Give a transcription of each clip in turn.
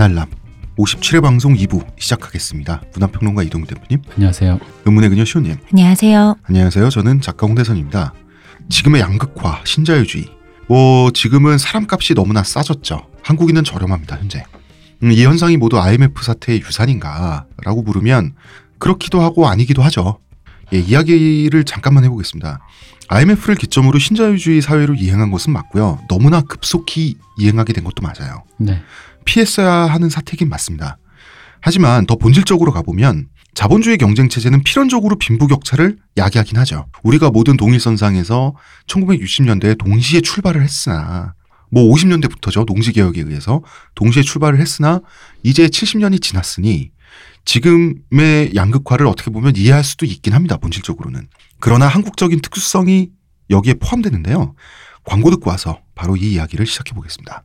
아날람 57회 방송 2부 시작하겠습니다. 문화평론가 이동규 대표님, 안녕하세요. 의문의 그녀 시호님. 안녕하세요. 안녕하세요. 저는 작가 홍대선입니다. 지금의 양극화, 신자유주의. 뭐 지금은 사람값이 너무나 싸졌죠. 한국인은 저렴합니다. 현재. 음, 이 현상이 모두 IMF 사태의 유산인가라고 물으면 그렇기도 하고 아니기도 하죠. 예, 이야기를 잠깐만 해보겠습니다. IMF를 기점으로 신자유주의 사회로 이행한 것은 맞고요. 너무나 급속히 이행하게 된 것도 맞아요. 네. 피했어야 하는 사태긴 맞습니다. 하지만 더 본질적으로 가보면 자본주의 경쟁 체제는 필연적으로 빈부격차를 야기하긴 하죠. 우리가 모든 동일선상에서 1960년대에 동시에 출발을 했으나 뭐 50년대부터죠. 농지개혁에 의해서 동시에 출발을 했으나 이제 70년이 지났으니 지금의 양극화를 어떻게 보면 이해할 수도 있긴 합니다. 본질적으로는. 그러나 한국적인 특수성이 여기에 포함되는데요. 광고 듣고 와서 바로 이 이야기를 시작해 보겠습니다.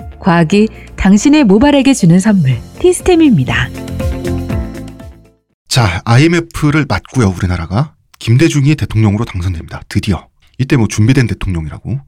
과학이 당신의 모발에게 주는 선물 티스템입니다. 자, IMF를 맞고요, 우리나라가. 김대중이 대통령으로 당선됩니다. 드디어. 이때 뭐 준비된 대통령이라고.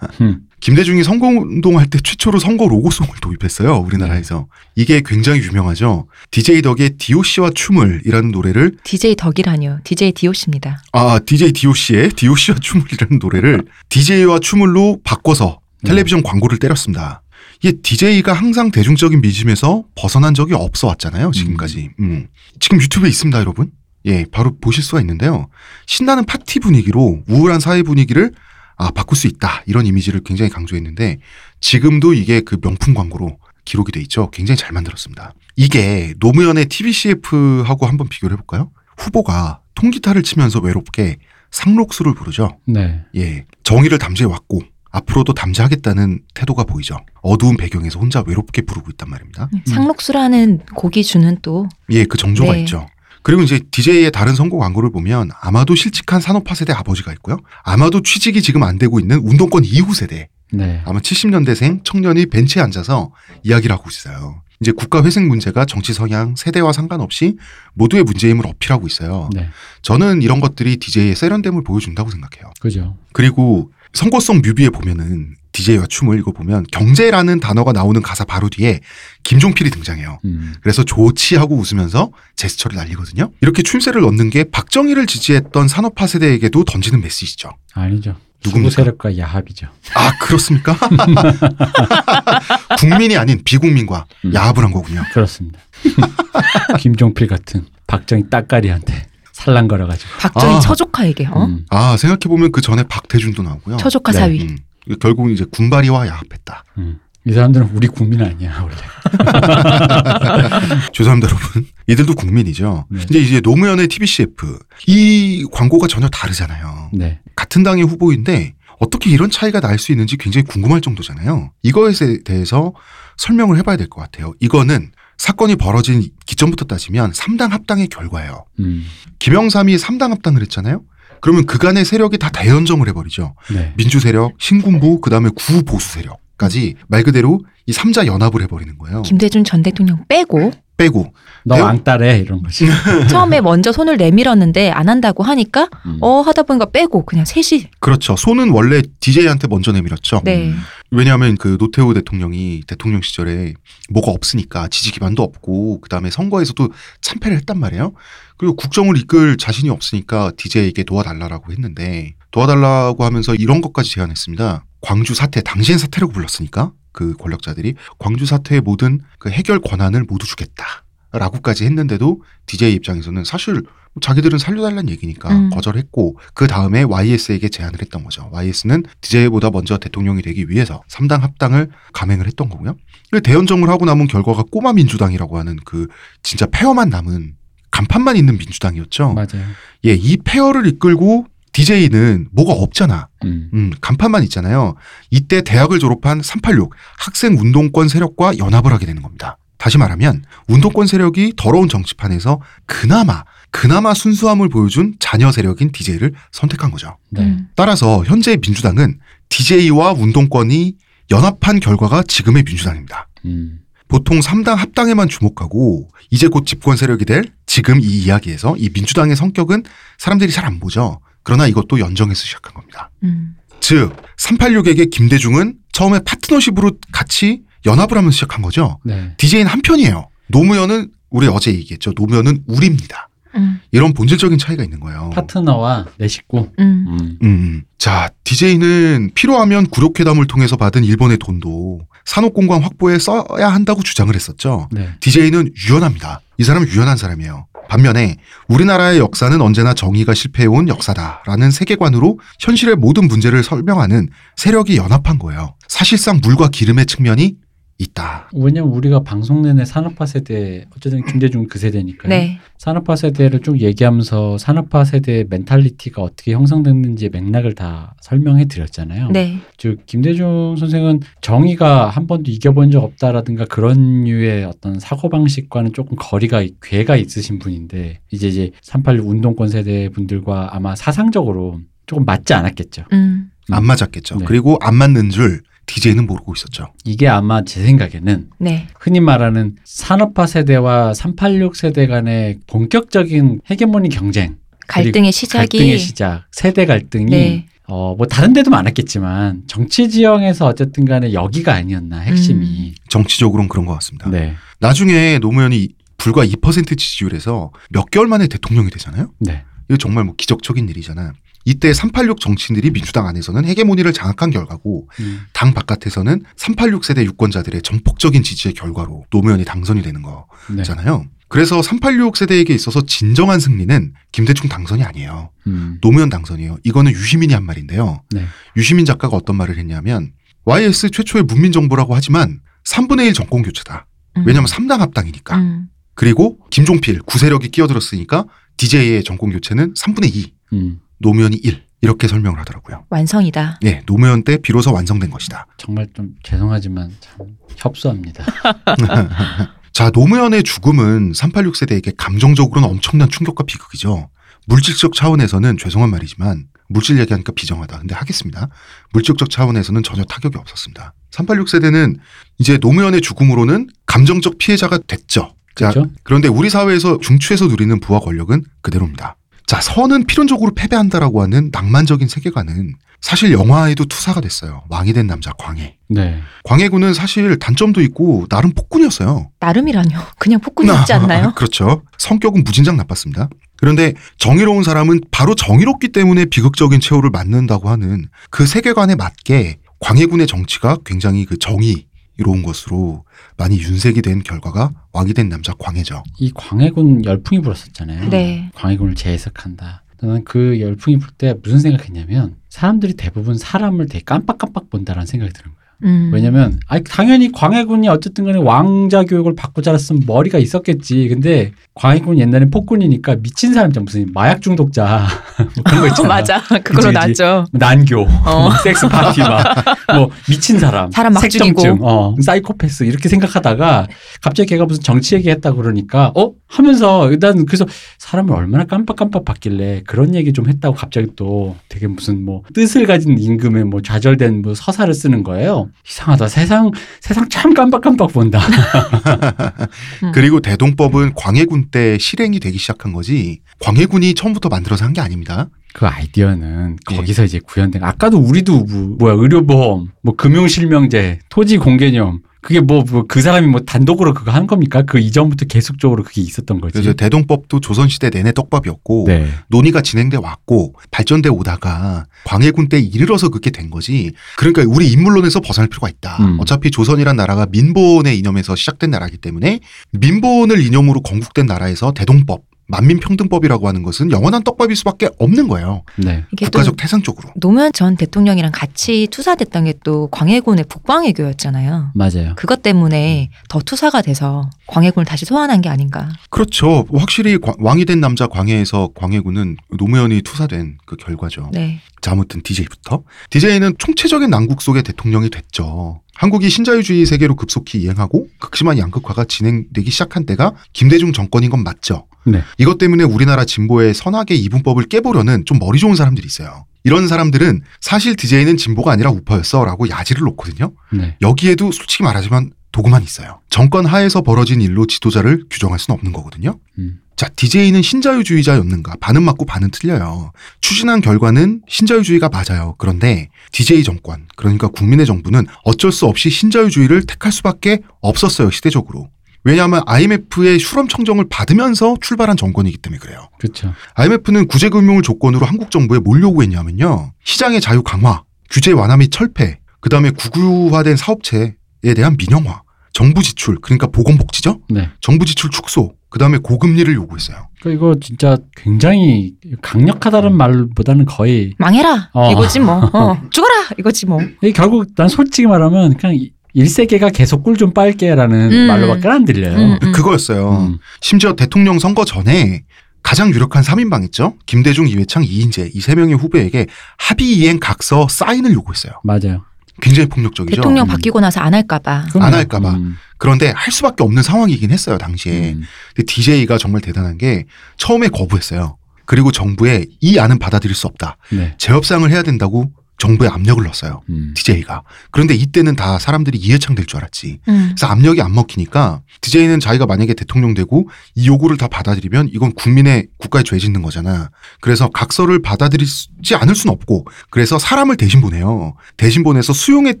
흠. 김대중이 선거운동할 때 최초로 선거 로고송을 도입했어요, 우리나라에서. 이게 굉장히 유명하죠. DJ 덕의 DOC와 춤을 이라는 노래를, DJ 덕이라뇨. DJ 디오씨입니다. 아, DJ DOC의 DOC와 춤을 이라는 노래를 DJ와 춤을로 바꿔서 텔레비전 광고를 때렸습니다. 이게 DJ가 항상 대중적인 미짐에서 벗어난 적이 없어 왔잖아요, 지금까지. 음. 지금 유튜브에 있습니다, 여러분. 예, 바로 보실 수가 있는데요. 신나는 파티 분위기로 우울한 사회 분위기를 아, 바꿀 수 있다. 이런 이미지를 굉장히 강조했는데 지금도 이게 그 명품 광고로 기록이 돼 있죠. 굉장히 잘 만들었습니다. 이게 노무현의 TBCF하고 한번 비교를 해볼까요? 후보가 통기타를 치면서 외롭게 상록수를 부르죠. 네. 예, 정의를 담지해 왔고 앞으로도 담지하겠다는 태도가 보이죠. 어두운 배경에서 혼자 외롭게 부르고 있단 말입니다. 상록수라는 곡이 주는 또 예, 그 정조가 네. 있죠. 그리고 이제 DJ의 다른 선거 광고를 보면 아마도 실직한 산업화 세대 아버지가 있고요. 아마도 취직이 지금 안 되고 있는 운동권 이후 세대. 네. 아마 70년대생 청년이 벤치에 앉아서 이야기를 하고 있어요. 이제 국가 회생 문제가 정치 성향, 세대와 상관없이 모두의 문제임을 어필하고 있어요. 네. 저는 이런 것들이 DJ의 세련됨을 보여준다고 생각해요. 그죠. 그리고 선거송 뮤비에 보면은 DJ와 춤을 읽어보면 경제라는 단어가 나오는 가사 바로 뒤에 김종필이 등장해요. 음. 그래서 좋지 하고 웃으면서 제스처를 날리거든요. 이렇게 추임새를 넣는 게 박정희를 지지했던 산업화 세대에게도 던지는 메시지죠. 아니죠. 누구 세력과 야합이죠. 아 그렇습니까? 국민이 아닌 비국민과 음. 야합을 한 거군요. 그렇습니다. 김종필 같은 박정희 따까리한테 살랑거려가지고. 박정희 아. 처조카에게 어? 음. 아 생각해 보면 그 전에 박태준도 나오고요. 처조카 네. 사위. 음, 결국 이제 군발이와 야합했다. 음. 이 사람들은 우리 국민 아니야 원래. 죄송합니다, 여러분. 이들도 국민이죠. 네. 근데 이제 노무현의 TBCF 이 광고가 전혀 다르잖아요. 네. 같은 당의 후보인데 어떻게 이런 차이가 날 수 있는지 굉장히 궁금할 정도잖아요. 이거에 대해서 설명을 해봐야 될 것 같아요. 이거는 사건이 벌어진 기점부터 따지면 3당 합당의 결과예요. 음. 김영삼이 3당 합당을 했잖아요. 그러면 그간의 세력이 다 대연정을 해버리죠. 네. 민주 세력, 신군부, 그 다음에 구보수 세력까지 말 그대로 이 삼자 연합을 해버리는 거예요. 김대중 전 대통령 빼고 빼고 너 대우- 왕따래 이런 거지. 처음에 먼저 손을 내밀었는데 안 한다고 하니까 음. 어 하다 보니까 빼고 그냥 셋이 그렇죠. 손은 원래 DJ한테 먼저 내밀었죠. 네. 왜냐하면 그 노태우 대통령이 대통령 시절에 뭐가 없으니까 지지 기반도 없고 그다음에 선거에서도 참패를 했단 말이에요. 그리고 국정을 이끌 자신이 없으니까 DJ에게 도와달라고 했는데 도와달라고 하면서 이런 것까지 제안했습니다. 광주 사태 당시엔 사태라고 불렀으니까 그 권력자들이 광주 사태의 모든 그 해결 권한을 모두 주겠다. 라고까지 했는데도 DJ 입장에서는 사실 자기들은 살려달라는 얘기니까 음. 거절했고 그 다음에 YS에게 제안을 했던 거죠. YS는 DJ보다 먼저 대통령이 되기 위해서 3당 합당을 감행을 했던 거고요. 그 대연정을 하고 남은 결과가 꼬마 민주당이라고 하는 그 진짜 폐허만 남은 간판만 있는 민주당이었죠. 맞아요. 예, 이 폐허를 이끌고 DJ는 뭐가 없잖아. 음. 음, 간판만 있잖아요. 이때 대학을 졸업한 386 학생 운동권 세력과 연합을 하게 되는 겁니다. 다시 말하면 운동권 세력이 더러운 정치판에서 그나마 그나마 순수함을 보여준 자녀 세력인 DJ를 선택한 거죠. 네. 음. 따라서 현재 민주당은 DJ와 운동권이 연합한 결과가 지금의 민주당입니다. 음. 보통 3당 합당에만 주목하고 이제 곧 집권 세력이 될 지금 이 이야기에서 이 민주당의 성격은 사람들이 잘 안 보죠. 그러나 이것도 연정에서 시작한 겁니다. 음. 즉 386에게 김대중은 처음에 파트너십으로 같이 연합을 하면서 시작한 거죠. 네. DJ는 한 편이에요. 노무현은 우리 어제 얘기했죠. 노무현은 우리입니다. 음. 이런 본질적인 차이가 있는 거예요. 파트너와 내 식구. 음. 음. 음. 자, DJ는 필요하면 굴욕회담을 통해서 받은 일본의 돈도 산업공간 확보에 써야 한다고 주장을 했었죠. 네. DJ는 유연합니다. 이 사람은 유연한 사람이에요. 반면에 우리나라의 역사는 언제나 정의가 실패해온 역사다라는 세계관으로 현실의 모든 문제를 설명하는 세력이 연합한 거예요. 사실상 물과 기름의 측면이 있다. 왜냐면 우리가 방송 내내 산업화 세대 어쨌든 김대중 그 세대니까요. 네. 산업화 세대를 쭉 얘기하면서 산업화 세대의 mentality가 어떻게 형성됐는지의 맥락을 다 설명해 드렸잖아요. 네. 즉 김대중 선생은 정의가 한 번도 이겨본 적 없다라든가 그런 류의 어떤 사고 방식과는 조금 거리가 궤가 있으신 분인데 이제 이제 386 운동권 세대 분들과 아마 사상적으로 조금 맞지 않았겠죠. 음. 안 맞았겠죠. 네. 그리고 안 맞는 줄 DJ는 모르고 있었죠. 이게 아마 제 생각에는 네. 흔히 말하는 산업화 세대와 386 세대 간의 본격적인 헤게모니 경쟁, 갈등의 시작이 갈등의 시작, 세대 갈등이 네. 어, 뭐 다른 데도 많았겠지만 정치 지형에서 어쨌든 간에 여기가 아니었나 핵심이. 정치적으로는 그런 것 같습니다. 네. 나중에 노무현이 불과 2% 지지율에서 몇 개월 만에 대통령이 되잖아요. 네. 이거 정말 뭐 기적적인 일이잖아. 이때 386 정치인들이 민주당 안에서는 헤게모니를 장악한 결과고 음. 당 바깥에서는 386 세대 유권자들의 전폭적인 지지의 결과로 노무현이 당선이 되는 네. 거잖아요. 그래서 386 세대에게 있어서 진정한 승리는 김대중 당선이 아니에요. 음. 노무현 당선이에요. 이거는 유시민이 한 말인데요. 네. 유시민 작가가 어떤 말을 했냐면 YS 최초의 문민 정부라고 하지만 3분의 1 정권 교체다. 음. 왜냐하면 3당 합당이니까. 음. 그리고 김종필 구세력이 끼어들었으니까 DJ의 정권 교체는 3분의 2, 음. 노무현이 1 이렇게 설명을 하더라고요. 완성이다. 네, 노무현 때 비로소 완성된 것이다. 정말 좀 죄송하지만 참 협소합니다. 자, 노무현의 죽음은 386 세대에게 감정적으로는 엄청난 충격과 비극이죠. 물질적 차원에서는 죄송한 말이지만 물질 얘기하니까 비정하다. 근데 하겠습니다. 물질적 차원에서는 전혀 타격이 없었습니다. 386 세대는 이제 노무현의 죽음으로는 감정적 피해자가 됐죠. 자, 그렇죠? 그런데 우리 사회에서 중추에서 누리는 부와 권력은 그대로입니다. 자, 선은 필연적으로 패배한다라고 하는 낭만적인 세계관은 사실 영화에도 투사가 됐어요. 왕이 된 남자 광해. 네. 광해군은 사실 단점도 있고 나름 폭군이었어요. 나름이라뇨. 그냥 폭군이었지 않나요? 그렇죠. 성격은 무진장 나빴습니다. 그런데 정의로운 사람은 바로 정의롭기 때문에 비극적인 최후를 맞는다고 하는 그 세계관에 맞게 광해군의 정치가 굉장히 그 정의 로운 것으로 많이 윤색이 된 결과가 왕이 된 남자 광해죠. 이 광해군 열풍이 불었었잖아요. 네. 광해군을 재해석한다. 나는 그 열풍이 불 때 무슨 생각했냐면 사람들이 대부분 사람을 되게 깜빡깜빡 본다라는 생각이 드는 거예요. 음. 왜냐면 아니 당연히 광해군이 어쨌든 간에 왕자 교육을 받고 자랐으면 머리가 있었겠지. 근데 광해군 옛날엔 폭군이니까 미친 사람이잖아. 무슨 마약 중독자 뭐 그런 거 있잖아. 맞아. 그걸로 났죠. 난교, 어. 섹스 파티 막뭐 미친 사람, 사람 막 색정증. 어, 사이코패스 이렇게 생각하다가 갑자기 걔가 무슨 정치 얘기했다 그러니까 어 하면서 난 그래서 사람을 얼마나 깜빡깜빡 봤길래 그런 얘기 좀 했다고 갑자기 또 되게 무슨 뭐 뜻을 가진 임금에 뭐 좌절된 뭐 서사를 쓰는 거예요. 이상하다. 세상 세상 참 깜빡깜빡 본다. 음. 그리고 대동법은 광해군 때 실행이 되기 시작한 거지 광해군이 처음부터 만들어서 한 게 아닙니다. 그 아이디어는 예. 거기서 이제 구현된 아까도 우리도 뭐, 뭐야 의료보험 뭐 금융실명제 토지 공개념 그게 뭐 그 사람이 뭐 단독으로 그거 한 겁니까 그 이전부터 계속적으로 그게 있었던 거지 그래서 대동법도 조선시대 내내 떡밥이었고 네 논의가 진행돼 왔고 발전돼 오다가 광해군 때 이르러서 그렇게 된 거지. 그러니까 우리 인물론에서 벗어날 필요가 있다. 음. 어차피 조선이란 나라가 민본의 이념에서 시작된 나라이기 때문에 민본을 이념으로 건국된 나라에서 대동법 만민평등법이라고 하는 것은 영원한 떡밥일 수밖에 없는 거예요. 네. 국가적 태산 쪽으로. 노무현 전 대통령이랑 같이 투사됐던 게 또 광해군의 북방해교였잖아요. 맞아요. 그것 때문에 더 투사가 돼서 광해군을 다시 소환한 게 아닌가. 그렇죠. 확실히 과- 왕이 된 남자 광해에서 광해군은 노무현이 투사된 그 결과죠. 네. 자, 아무튼 DJ부터. DJ는 총체적인 난국 속의 대통령이 됐죠. 한국이 신자유주의 세계로 급속히 이행하고 극심한 양극화가 진행되기 시작한 때가 김대중 정권인 건 맞죠. 네. 이것 때문에 우리나라 진보의 선악의 이분법을 깨보려는 좀 머리 좋은 사람들이 있어요. 이런 사람들은 사실 DJ는 진보가 아니라 우퍼였어 라고 야지를 놓거든요. 네. 여기에도 솔직히 말하자면 도구만 있어요. 정권 하에서 벌어진 일로 지도자를 규정할 수는 없는 거거든요. 음. 자, DJ는 신자유주의자였는가? 반은 맞고 반은 틀려요. 추진한 결과는 신자유주의가 맞아요. 그런데 DJ 정권, 그러니까 국민의 정부는 어쩔 수 없이 신자유주의를 택할 수밖에 없었어요, 시대적으로. 왜냐하면 IMF의 실험 청정을 받으면서 출발한 정권이기 때문에 그래요. 그렇죠. IMF는 구제금융을 조건으로 한국 정부에 뭘 요구했냐면요. 시장의 자유 강화, 규제 완화 및 철폐, 그 다음에 국유화된 사업체에 대한 민영화, 정부 지출, 그러니까 보건복지죠? 네. 정부 지출 축소, 그 다음에 고금리를 요구했어요. 그러니까 이거 진짜 굉장히 강력하다는 말보다는 거의 망해라 어. 이거지 뭐. 어, 죽어라 이거지 뭐. 결국 난 솔직히 말하면 그냥 이- 일세계가 계속 꿀 좀 빨게라는 음. 말로밖에 안 들려요. 음, 음. 그거였어요. 음. 심지어 대통령 선거 전에 가장 유력한 3인방 있죠? 김대중, 이회창, 이인재 이 세 명의 후배에게 합의 이행 각서 사인을 요구했어요. 맞아요. 굉장히 폭력적이죠. 대통령 음. 바뀌고 나서 안 할까봐. 안 할까봐. 음. 그런데 할 수밖에 없는 상황이긴 했어요, 당시에. 음. 근데 DJ가 정말 대단한 게 처음에 거부했어요. 그리고 정부에 이 안은 받아들일 수 없다. 네. 재협상을 해야 된다고 정부에 압력을 넣었어요. 음. DJ가. 그런데 이때는 다 사람들이 이해창 될 줄 알았지. 음. 그래서 압력이 안 먹히니까 DJ는 자기가 만약에 대통령 되고 이 요구를 다 받아들이면 이건 국민의 국가에 죄 짓는 거잖아. 그래서 각서를 받아들이지 않을 수는 없고 그래서 사람을 대신 보내요. 대신 보내서 수용의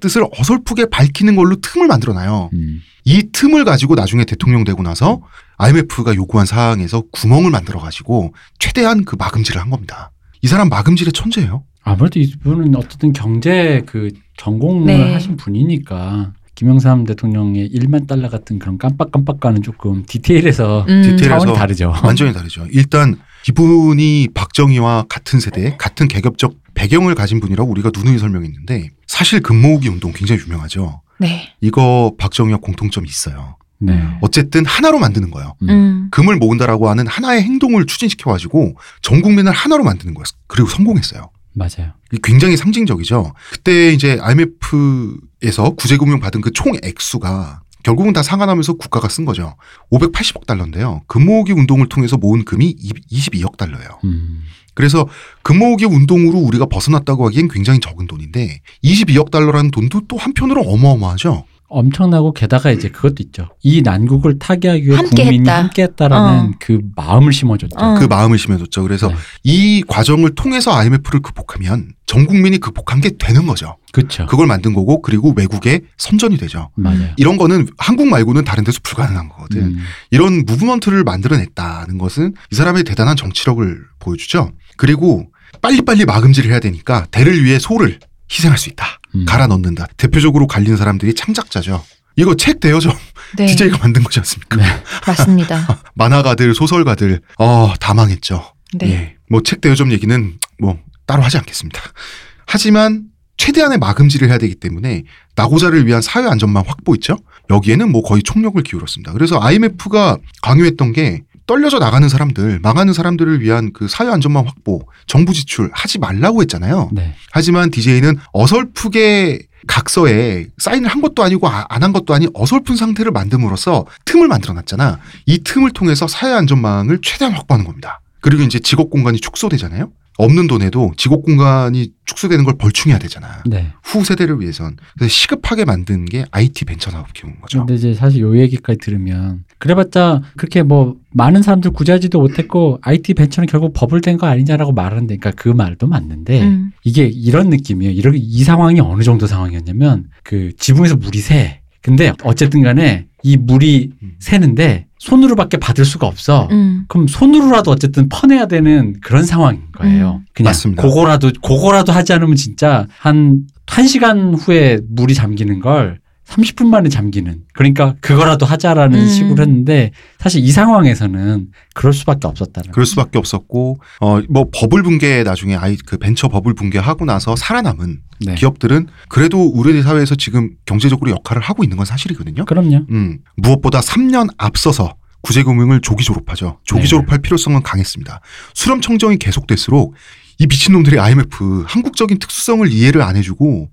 뜻을 어설프게 밝히는 걸로 틈을 만들어놔요. 음. 이 틈을 가지고 나중에 대통령 되고 나서 IMF가 요구한 사항에서 구멍을 만들어 가지고 최대한 그 마금질을 한 겁니다. 이 사람 마금질의 천재예요. 아무래도 이분은 어쨌든 경제 그 전공을 네. 하신 분이니까 김영삼 대통령의 1만 달러 같은 그런 깜빡깜빡과는 조금 디테일에서 음. 디테일에서 차원이 다르죠. 완전히 다르죠. 일단 이분이 박정희와 같은 세대, 같은 계급적 배경을 가진 분이라고 우리가 누누이 설명했는데 사실 금모으기 운동 굉장히 유명하죠. 네. 이거 박정희와 공통점이 있어요. 네. 어쨌든 하나로 만드는 거예요. 음. 금을 모은다라고 하는 하나의 행동을 추진시켜 가지고 전 국민을 하나로 만드는 거였어요. 그리고 성공했어요. 맞아요. 굉장히 상징적이죠. 그때 이제 IMF에서 구제금융 받은 그 총 액수가 결국은 다 상환하면서 국가가 쓴 거죠. 580억 달러인데요. 금모으기 운동을 통해서 모은 금이 22억 달러예요. 음. 그래서 금모으기 운동으로 우리가 벗어났다고 하기엔 굉장히 적은 돈인데 22억 달러라는 돈도 또 한편으로 어마어마하죠. 엄청나고 게다가 이제 그것도 있죠. 이 난국을 타개하기 위해 함께 국민이 했다. 함께했다라는 어. 그 마음을 심어줬죠. 어. 그 마음을 심어줬죠. 그래서 네. 이 과정을 통해서 IMF를 극복하면 전 국민이 극복한 게 되는 거죠. 그렇죠. 그걸 만든 거고 그리고 외국에 선전이 되죠. 맞아요. 이런 거는 한국 말고는 다른 데서 불가능한 거거든. 음. 이런 무브먼트를 만들어냈다는 것은 이 사람의 대단한 정치력을 보여주죠. 그리고 빨리빨리 마금질을 해야 되니까 대를 위해 소를 희생할 수 있다. 음. 갈아 넣는다. 대표적으로 갈린 사람들이 창작자죠. 이거 책 대여점 네. DJ가 만든 거지 않습니까? 네. 맞습니다. 만화가들, 소설가들, 어, 다 망했죠. 네. 예. 뭐책 대여점 얘기는 뭐 따로 하지 않겠습니다. 하지만 최대한의 마금질을 해야 되기 때문에 나고자를 위한 사회 안전망 확보 있죠. 여기에는 뭐 거의 총력을 기울였습니다. 그래서 IMF가 강요했던 게 떨려져 나가는 사람들, 망하는 사람들을 위한 그 사회 안전망 확보, 정부 지출 하지 말라고 했잖아요. 네. 하지만 DJ는 어설프게 각서에 사인을 한 것도 아니고 안 한 것도 아닌 어설픈 상태를 만듦으로써 틈을 만들어 놨잖아. 이 틈을 통해서 사회 안전망을 최대한 확보하는 겁니다. 그리고 이제 직업 공간이 축소되잖아요. 없는 돈에도 직업 공간이 축소되는 걸 벌충해야 되잖아. 네. 후 세대를 위해선. 그래서 시급하게 만든 게 IT 벤처 사업 기업인 거죠. 근데 이제 사실 요 얘기까지 들으면 그래봤자 그렇게 뭐 많은 사람들 구제하지도 못했고 IT 벤처는 결국 버블된 거 아니냐라고 말하는데 그러니까 그 말도 맞는데 음. 이게 이런 느낌이에요. 이런 이 상황이 어느 정도 상황이었냐면 그 지붕에서 물이 새. 근데 어쨌든 간에 이 물이 음. 새는데 손으로밖에 받을 수가 없어. 음. 그럼 손으로라도 어쨌든 퍼내야 되는 그런 상황인 거예요. 음. 그냥 맞습니다. 그거라도 그거라도 하지 않으면 진짜 한한 시간 후에 물이 잠기는 걸 30분 만에 잠기는. 그러니까 그거라도 하자라는 음. 식으로 했는데 사실 이 상황에서는 그럴 수밖에 없었다는. 그럴 수밖에 없었고 어 뭐 버블 붕괴 나중에 아이 그 벤처 버블 붕괴하고 나서 살아남은 네. 기업들은 그래도 우리 사회에서 지금 경제적으로 역할을 하고 있는 건 사실이거든요. 그럼요. 음, 무엇보다 3년 앞서서 구제금융을 조기 졸업하죠. 조기 네. 졸업할 필요성은 강했습니다. 수렴 청정이 계속될수록 이 미친놈들이 IMF 한국적인 특수성을 이해를 안 해주고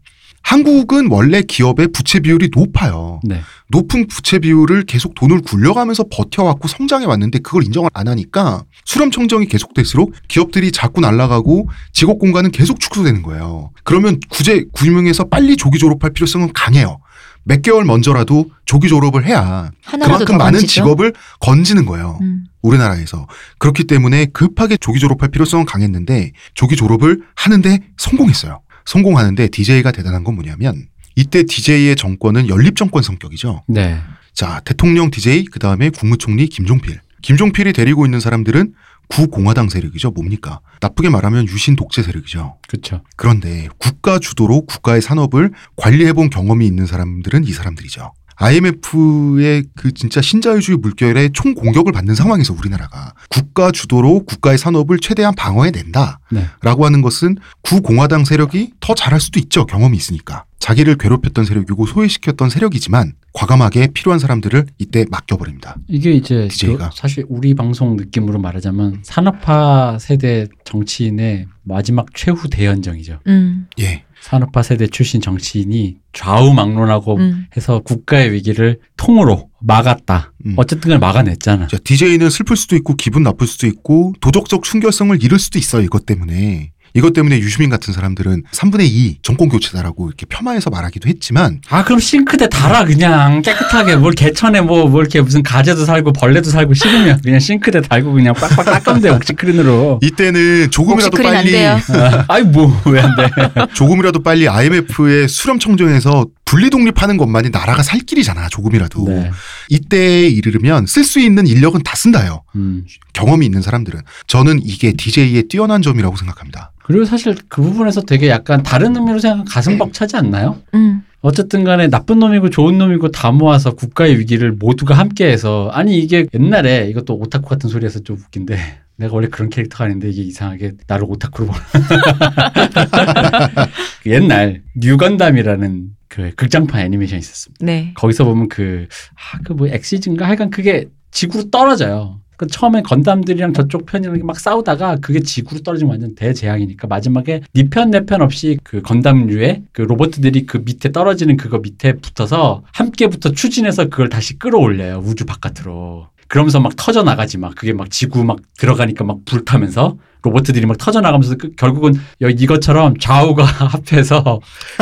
한국은 원래 기업의 부채 비율이 높아요. 네. 높은 부채 비율을 계속 돈을 굴려가면서 버텨왔고 성장해 왔는데 그걸 인정을 안 하니까 수렴 청정이 계속될수록 기업들이 자꾸 날아가고 직업 공간은 계속 축소되는 거예요. 그러면 구제 구임용에서 빨리 조기 졸업할 필요성은 강해요. 몇 개월 먼저라도 조기 졸업을 해야 그만큼 더 많은 건지죠? 직업을 건지는 거예요. 음. 우리나라에서 그렇기 때문에 급하게 조기 졸업할 필요성은 강했는데 조기 졸업을 하는데 성공했어요. 성공하는데 DJ가 대단한 건 뭐냐면 이때 DJ의 정권은 연립 정권 성격이죠. 네. 자 대통령 DJ 그 다음에 국무총리 김종필. 김종필이 데리고 있는 사람들은 구공화당 세력이죠. 뭡니까? 나쁘게 말하면 유신 독재 세력이죠. 그렇죠. 그런데 국가 주도로 국가의 산업을 관리해본 경험이 있는 사람들은 이 사람들이죠. IMF의 그 진짜 신자유주의 물결에 총 공격을 받는 상황에서 우리나라가 국가 주도로 국가의 산업을 최대한 방어해낸다. 네. 라고 하는 것은 구공화당 세력이 더 잘할 수도 있죠. 경험이 있으니까. 자기를 괴롭혔던 세력이고 소외시켰던 세력이지만 과감하게 필요한 사람들을 이때 맡겨버립니다. 이게 이제 DJ 가. 그 사실 우리 방송 느낌으로 말하자면 산업화 세대 정치인의 마지막 최후 대연정이죠. 음. 예. 산업화 세대 출신 정치인이 좌우막론하고 음. 해서 국가의 위기를 통으로 막았다. 음. 어쨌든 간에 막아냈잖아. 자, DJ는 슬플 수도 있고 기분 나쁠 수도 있고 도덕적 순결성을 잃을 수도 있어요. 이것 때문에. 이것 때문에 유시민 같은 사람들은 3분의 2 정권 교체다라고 이렇게 폄하해서 말하기도 했지만 아 그럼 싱크대 달아 그냥 깨끗하게 뭘 개천에 뭐, 뭐 이렇게 무슨 가재도 살고 벌레도 살고 싫으면 그냥 싱크대 달고 그냥 빡빡 닦으면 돼 옥시크린으로. 이때는 조금이라도 빨리 돼요. 아이 뭐 왜 안 돼? 조금이라도 빨리 IMF의 수렴 청정에서 분리 독립하는 것만이 나라가 살 길이잖아. 조금이라도. 네. 이때에 이르면 쓸 수 있는 인력은 다 쓴다요. 음. 경험이 있는 사람들은 저는 이게 DJ의 뛰어난 점이라고 생각합니다. 그리고 사실 그 부분에서 되게 약간 다른 의미로 생각하면 가슴 벅차지 않나요? 음. 어쨌든 간에 나쁜 놈이고 좋은 놈이고 다 모아서 국가의 위기를 모두가 함께해서 아니 이게 옛날에 이것도 오타쿠 같은 소리에서 좀 웃긴데 내가 원래 그런 캐릭터가 아닌데 이게 이상하게 나를 오타쿠로 보는 그 옛날 뉴건담이라는 그 극장판 애니메이션이 있었습니다. 네. 거기서 보면 그, 아, 그 뭐 엑시즈인가 하여간 그게 지구로 떨어져요. 그 처음에 건담들이랑 저쪽 편이랑 막 싸우다가 그게 지구로 떨어지면 완전 대재앙이니까 마지막에 니편내 편 없이 그 건담류의 그 로봇들이 그 밑에 떨어지는 그거 밑에 붙어서 함께부터 추진해서 그걸 다시 끌어올려요. 우주 바깥으로. 그러면서 막 터져 나가지 막 그게 막 지구 막 들어가니까 막 불타면서 로봇들이 막 터져 나가면서 그 결국은 여- 이것처럼 좌우가 합해서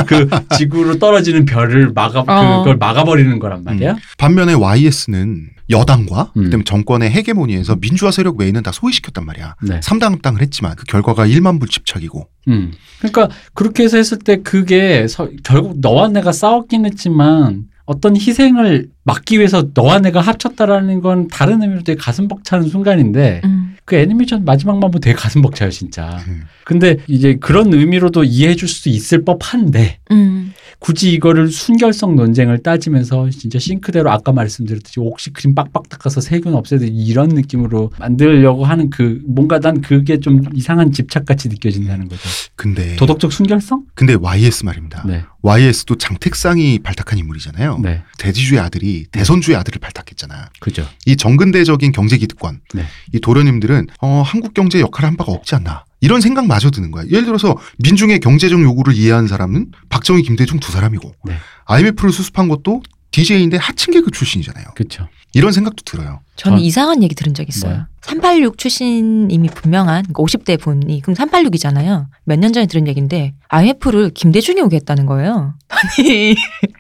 그 지구로 떨어지는 별을 막아 어. 그걸 막아버리는 거란 말이야. 반면에 YS는 여당과 음. 그다음에 정권의 헤게모니에서 민주화 세력 외에는 다 소외시켰단 말이야. 네. 삼당합당을 했지만 그 결과가 1만 불 집착이고 음. 그러니까 그렇게 해서 했을 때 그게 서- 결국 너와 내가 싸웠긴 했지만 어떤 희생을 막기 위해서 너와 내가 합쳤다라는 건 다른 의미로 되게 가슴 벅차는 순간인데 음. 그 애니메이션 마지막만 보면 되게 가슴 벅차요 진짜. 음. 근데 이제 그런 의미로도 이해해 줄수 있을 법한데 음. 굳이 이거를 순결성 논쟁을 따지면서 진짜 싱크대로 아까 말씀드렸듯이 옥시크림 빡빡 닦아서 세균 없애듯 이런 느낌으로 만들려고 하는 그 뭔가 난 그게 좀 이상한 집착같이 느껴진다는 거죠. 근데 도덕적 순결성? 근데 YS 말입니다. 네. YS도 장택상이 발탁한 인물이잖아요. 네. 대지주의 아들이 대선주의 아들을 발탁했잖아. 그죠. 이 정근대적인 경제 기득권, 네. 이 도련님들은 어, 한국 경제 역할을 한 바가 없지 않나. 이런 생각마저 드는 거야. 예를 들어서 민중의 경제적 요구를 이해한 사람은 박정희, 김대중 두 사람이고 네. IMF를 수습한 것도 DJ인데 하층 계급 출신이잖아요. 그렇죠. 이런 생각도 들어요. 저는 전- 이상한 얘기 들은 적 있어요. 뭐요? 386 출신임이 분명한 그러니까 50대 분이 그럼 386이잖아요. 몇 년 전에 들은 얘기인데 IMF를 김대중이 오게 했다는 거예요. 아니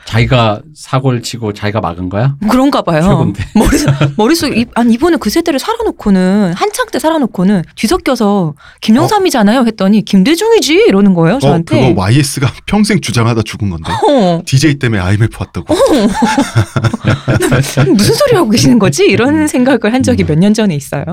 자기가 사고를 치고 자기가 막은 거야? 그런가 봐요. 최고인데. 머릿속 머릿속 이- 아니 이번에 그 세대를 살아놓고는 한창 때 살아놓고는 뒤섞여서 김영삼이잖아요 했더니 김대중이지 이러는 거예요 어, 저한테. 그거 YS가 평생 주장하다 죽은 건데. 어, DJ 때문에 IMF 왔다고. 무슨 소리 하고 계시는 거지? 이런 생각을 한 적이 음. 몇년 전에 있어요.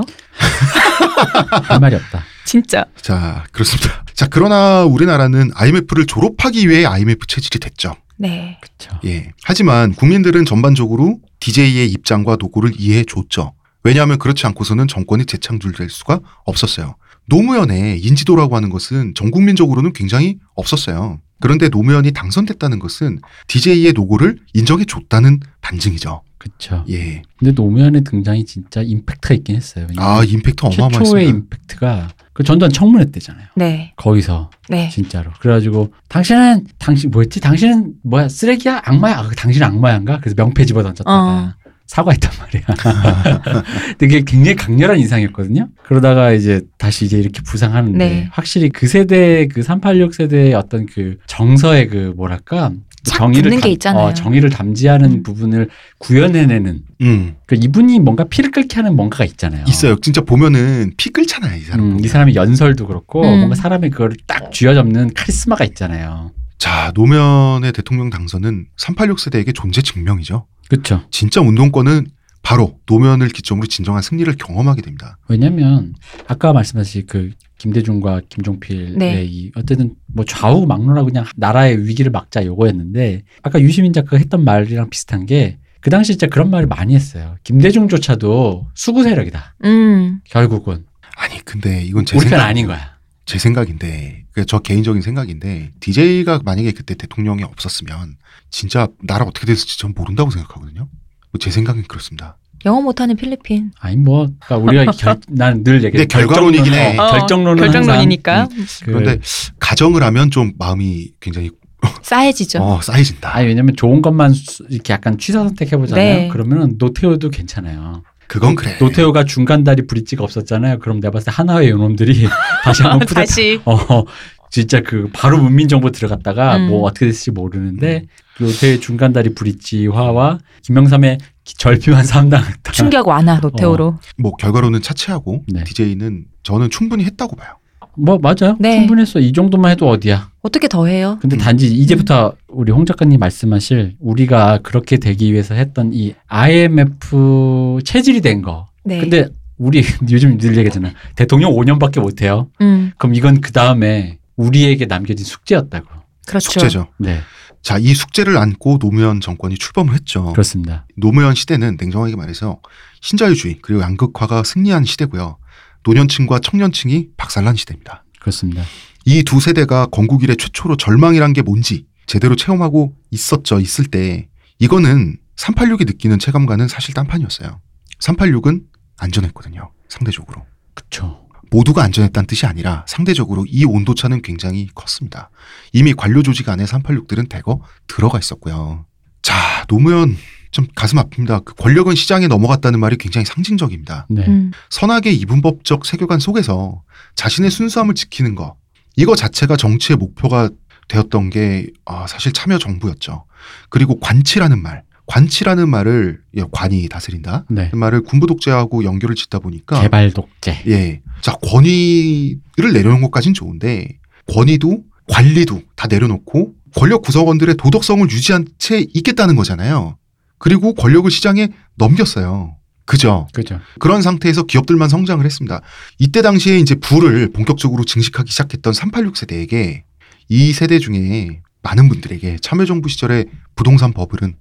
할 말이 없다. 진짜. 자, 그렇습니다. 자, 그러나 우리나라는 IMF를 졸업하기 위해 IMF 체질이 됐죠. 네. 그렇죠. 예. 하지만 국민들은 전반적으로 DJ의 입장과 노고를 이해해 줬죠. 왜냐하면 그렇지 않고서는 정권이 재창출될 수가 없었어요. 노무현의 인지도라고 하는 것은 전 국민적으로는 굉장히 없었어요. 그런데 노무현이 당선됐다는 것은 DJ의 노고를 인정해 줬다는 반증이죠. 그렇죠. 예. 근데 노무현의 등장이 진짜 임팩트가 있긴 했어요. 아, 임팩트 최초의 어마어마했습니다. 임팩트가 그 전두환 청문회 때잖아요. 네. 거기서 네. 진짜로. 그래가지고 당신은 당신 뭐였지? 당신은 뭐야 쓰레기야? 악마야? 아, 당신 악마야인가? 그래서 명패 집어 던졌다가 어. 사과했단 말이야. 되게 굉장히 강렬한 인상이었거든요. 그러다가 이제 다시 이제 이렇게 부상하는데 네. 확실히 그 세대 그 386 세대의 어떤 그 정서의 그 뭐랄까 착 붙는 게 있잖아요. 어, 정의를 담지하는 음. 부분을 구현해내는 음. 그 이분이 뭔가 피를 끓게 하는 뭔가가 있잖아요. 있어요. 진짜 보면은 피 끓잖아요, 이 사람. 음. 이 사람의 연설도 그렇고 음. 뭔가 사람의 그거를 딱 쥐어잡는 카리스마가 있잖아요. 자, 노무현의 대통령 당선은 386 세대에게 존재 증명이죠. 그렇죠. 진짜 운동권은 바로 노무현을 기점으로 진정한 승리를 경험하게 됩니다. 왜냐면 아까 말씀하신 그 김대중과 김종필의 네. 이 어쨌든 뭐 좌우 막론하고 그냥 나라의 위기를 막자 요거였는데 아까 유시민 작가가 했던 말이랑 비슷한 게 그 당시 진짜 그런 말을 많이 했어요. 김대중조차도 수구 세력이다. 음. 결국은 아니, 근데 이건 제 우리 편 생각 아닌 거야. 제 생각인데, 그저 개인적인 생각인데, DJ가 만약에 그때 대통령이 없었으면 진짜 나라 어떻게 됐을지 전 모른다고 생각하거든요. 뭐제 생각은 그렇습니다. 영어 못하는 필리핀. 아니 뭐 그러니까 우리가 결, 난늘 얘기해. 근데 결과론이긴 해. 어, 결정론은 결정론이니까 항상 그- 그런데 가정을 하면 좀 마음이 굉장히 싸해지죠. 어, 쌓여진다. 아니 왜냐면 좋은 것만 수- 이렇게 약간 취사 선택해 보잖아요. 네. 그러면 노태우도 괜찮아요. 그건 그래. 노태우가 중간 다리 브릿지가 없었잖아요. 그럼 내가 봤을 때 하나의 요놈들이 다시 한번 쿠데 다시 어 진짜 그 바로 문민정부 들어갔다가 음. 뭐 어떻게 됐을지 모르는데 그 노태우의 중간 다리 브릿지화와 김영삼의 절묘한 삼당했다. 충격 완화 노태우로. 뭐 결과로는 차치하고 네. DJ는 저는 충분히 했다고 봐요. 뭐 맞아요. 네. 충분했어. 이 정도만 해도 어디야. 어떻게 더 해요? 근데 음. 단지 이제부터 우리 홍 작가님 말씀하실 우리가 그렇게 되기 위해서 했던 이 IMF 체질이 된 거. 네. 근데 우리 요즘 늘 얘기하잖아. 대통령 5년밖에 못 해요. 음. 그럼 이건 그 다음에 우리에게 남겨진 숙제였다고. 그렇죠. 숙제죠. 네, 자, 이 숙제를 안고 노무현 정권이 출범을 했죠. 그렇습니다. 노무현 시대는 냉정하게 말해서 신자유주의 그리고 양극화가 승리한 시대고요. 노년층과 청년층이 박살난 시대입니다. 그렇습니다. 이 두 세대가 건국 이래 최초로 절망이란 게 뭔지 제대로 체험하고 있었죠. 있을 때 이거는 386이 느끼는 체감과는 사실 딴판이었어요. 386은 안전했거든요. 상대적으로. 그렇죠. 모두가 안전했다는 뜻이 아니라 상대적으로 이 온도차는 굉장히 컸습니다. 이미 관료 조직 안에 386들은 대거 들어가 있었고요. 자, 노무현 좀 가슴 아픕니다. 그 권력은 시장에 넘어갔다는 말이 굉장히 상징적입니다. 네. 음. 선악의 이분법적 세계관 속에서 자신의 순수함을 지키는 거 이거 자체가 정치의 목표가 되었던 게 아, 사실 참여 정부였죠. 그리고 관치라는 말, 관치라는 말을 예, 관이 다스린다. 네. 그 말을 군부 독재하고 연결을 짓다 보니까 개발 독재. 예, 자 권위를 내려놓은 것까진 좋은데 권위도 관리도 다 내려놓고 권력 구성원들의 도덕성을 유지한 채 있겠다는 거잖아요. 그리고 권력을 시장에 넘겼어요. 그죠? 그죠. 그런 상태에서 기업들만 성장을 했습니다. 이때 당시에 이제 부를 본격적으로 증식하기 시작했던 386 세대에게 이 세대 중에 많은 분들에게 참여정부 시절의 부동산 버블은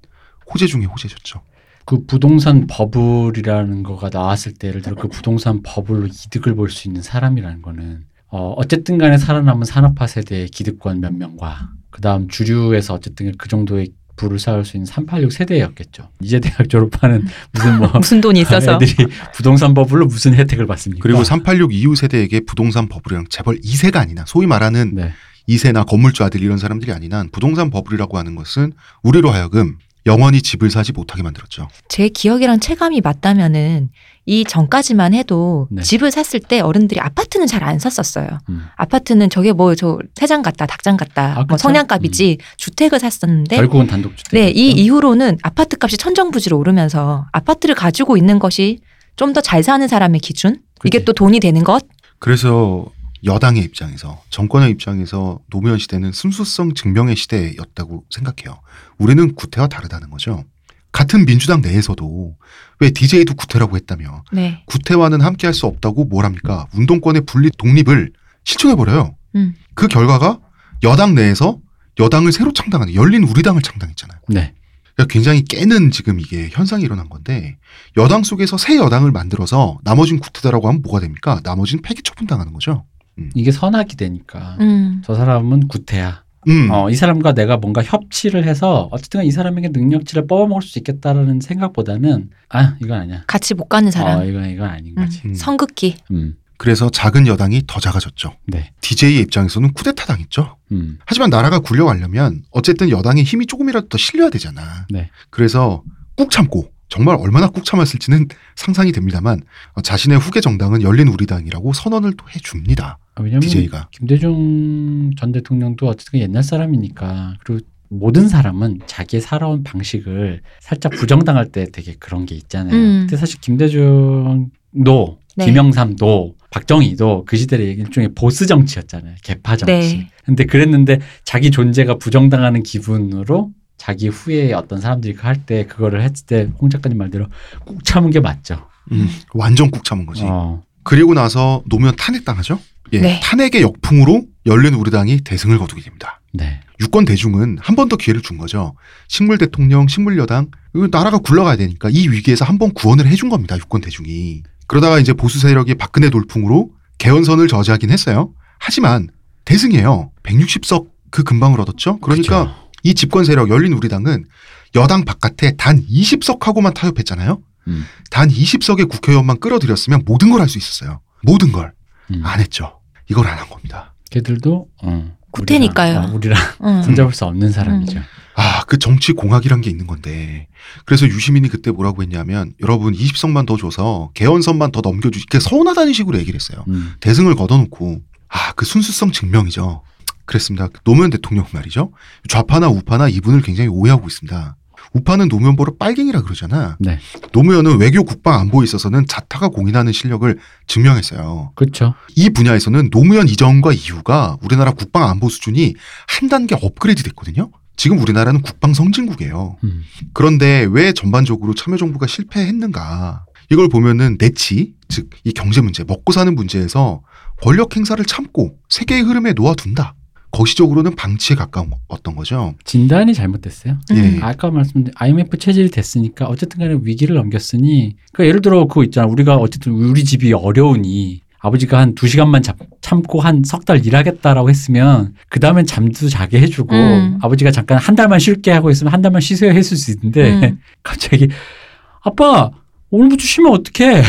호재 중에 호재졌죠. 그 부동산 버블이라는 거가 나왔을 때 예를 들어 그 부동산 버블로 이득을 볼 수 있는 사람이라는 거는 어 어쨌든 간에 살아남은 산업화 세대의 기득권 몇 명과 그다음 주류에서 어쨌든 그 정도의 부를 쌓을 수 있는 386 세대였겠죠. 이제 대학 졸업하는 무슨 뭐 무슨 돈이 있어서. 애들이 부동산 버블로 무슨 혜택을 받습니까? 그리고 386 이후 세대에게 부동산 버블이랑 재벌 2세가 아니나 소위 말하는 네. 2세나 건물주 아들 이런 사람들이 아니나 부동산 버블이라고 하는 것은 우리로 하여금 영원히 집을 사지 못하게 만들었죠. 제 기억이랑 체감이 맞다면은 이 전까지만 해도 네. 집을 샀을 때 어른들이 아파트는 잘 안 샀었어요. 음. 아파트는 저게 뭐 저 세장 같다, 닭장 같다, 아, 뭐? 성냥갑이지 주택을 샀었는데 결국은 단독주택. 네, 이 이후로는 아파트 값이 천정부지로 오르면서 아파트를 가지고 있는 것이 좀 더 잘 사는 사람의 기준? 이게 그치. 또 돈이 되는 것? 그래서 여당의 입장에서 정권의 입장에서 노무현 시대는 순수성 증명의 시대였다고 생각해요. 우리는 구태와 다르다는 거죠. 같은 민주당 내에서도 왜 DJ도 구태라고 했다며 네. 구태와는 함께 할 수 없다고 뭘 합니까? 운동권의 분리 독립을 실천해 버려요. 음. 그 결과가 여당 내에서 여당을 새로 창당하는 열린 우리당을 창당했잖아요. 네. 그러니까 굉장히 깨는 지금 이게 현상이 일어난 건데 여당 속에서 새 여당을 만들어서 나머진 구태다라고 하면 뭐가 됩니까? 나머진 폐기 처분당하는 거죠. 이게 선악이 되니까 음. 저 사람은 구태야. 음. 어, 이 사람과 내가 뭔가 협치를 해서 어쨌든 이 사람에게 능력치를 뽑아먹을 수 있겠다라는 생각보다는 아 이건 아니야. 같이 못 가는 사람. 어, 이건 이건 아닌 거지. 음. 성극기. 음. 그래서 작은 여당이 더 작아졌죠. 네. DJ의 입장에서는 쿠데타 당했죠. 음. 하지만 나라가 굴려가려면 어쨌든 여당의 힘이 조금이라도 더 실려야 되잖아. 네. 그래서 꾹 참고 정말 얼마나 꾹 참았을지는 상상이 됩니다만 어, 자신의 후계 정당은 열린 우리당이라고 선언을 또 해줍니다. 아, 왜냐면 DJ가. 김대중 전 대통령도 어쨌든 옛날 사람이니까 그리고 모든 사람은 자기의 살아온 방식을 살짝 부정당할 때 되게 그런 게 있잖아요. 음. 근데 사실 김대중도 네. 김영삼도 박정희도 그 시대의 일종의 보스 정치였잖아요. 개파 정치. 네. 근데 그랬는데 자기 존재가 부정당하는 기분으로 자기 후에 어떤 사람들이 할 때 그거를 했을 때 홍 작가님 말대로 꾹 참은 게 맞죠. 음, 완전 꾹 참은 거지. 어. 그리고 나서 노무현 탄핵당하죠. 예, 네. 탄핵의 역풍으로 열린 우리당이 대승을 거두게 됩니다. 네. 유권 대중은 한 번 더 기회를 준 거죠. 식물 대통령, 식물 여당, 이거 나라가 굴러가야 되니까 이 위기에서 한 번 구원을 해준 겁니다. 유권 대중이. 그러다가 이제 보수 세력이 박근혜 돌풍으로 개헌선을 저지하긴 했어요. 하지만 대승이에요. 160석 그 금방을 얻었죠. 그러니까 그쵸. 이 집권 세력 열린 우리당은 여당 바깥에 단 20석하고만 타협했잖아요. 음. 단 20석의 국회의원만 끌어들였으면 모든 걸 할 수 있었어요. 모든 걸. 음. 안 했죠. 이걸 안 한 겁니다. 걔들도 어, 구태니까요. 우리랑, 어, 우리랑 응. 손잡을 수 없는 사람이죠. 아, 그 정치 공학이란 게 있는 건데. 그래서 유시민이 그때 뭐라고 했냐면, 여러분 20석만 더 줘서 개헌선만 더 넘겨주시, 그 서운하다는 식으로 얘기를 했어요. 음. 대승을 걷어놓고, 아, 그 순수성 증명이죠. 그랬습니다. 노무현 대통령 말이죠. 좌파나 우파나 이분을 굉장히 오해하고 있습니다. 우파는 노무현 보러 빨갱이라 그러잖아. 네. 노무현은 외교 국방 안보에 있어서는 자타가 공인하는 실력을 증명했어요. 그렇죠. 이 분야에서는 노무현 이전과 이후가 우리나라 국방 안보 수준이 한 단계 업그레이드 됐거든요. 지금 우리나라는 국방 성진국이에요. 음. 그런데 왜 전반적으로 참여정부가 실패했는가? 이걸 보면은 내치, 즉 이 경제 문제, 먹고 사는 문제에서 권력 행사를 참고 세계의 흐름에 놓아둔다. 거시적으로는 방치에 가까웠던 거죠. 진단이 잘못됐어요. 예. 음. 아까 말씀드린 IMF 체질이 됐으니까 어쨌든 간에 위기를 넘겼으니 그러니까 예를 들어 그거 있잖아. 우리가 어쨌든 우리 집이 어려우니 아버지가 한 두 시간만 잡- 참고 한 석 달 일하겠다라고 했으면 그 다음엔 잠도 자게 해주고 음. 아버지가 잠깐 한 달만 쉴게 하고 있으면 한 달만 쉬세요 했을 수 있는데 음. 갑자기 아빠 오늘부터 쉬면 어떡해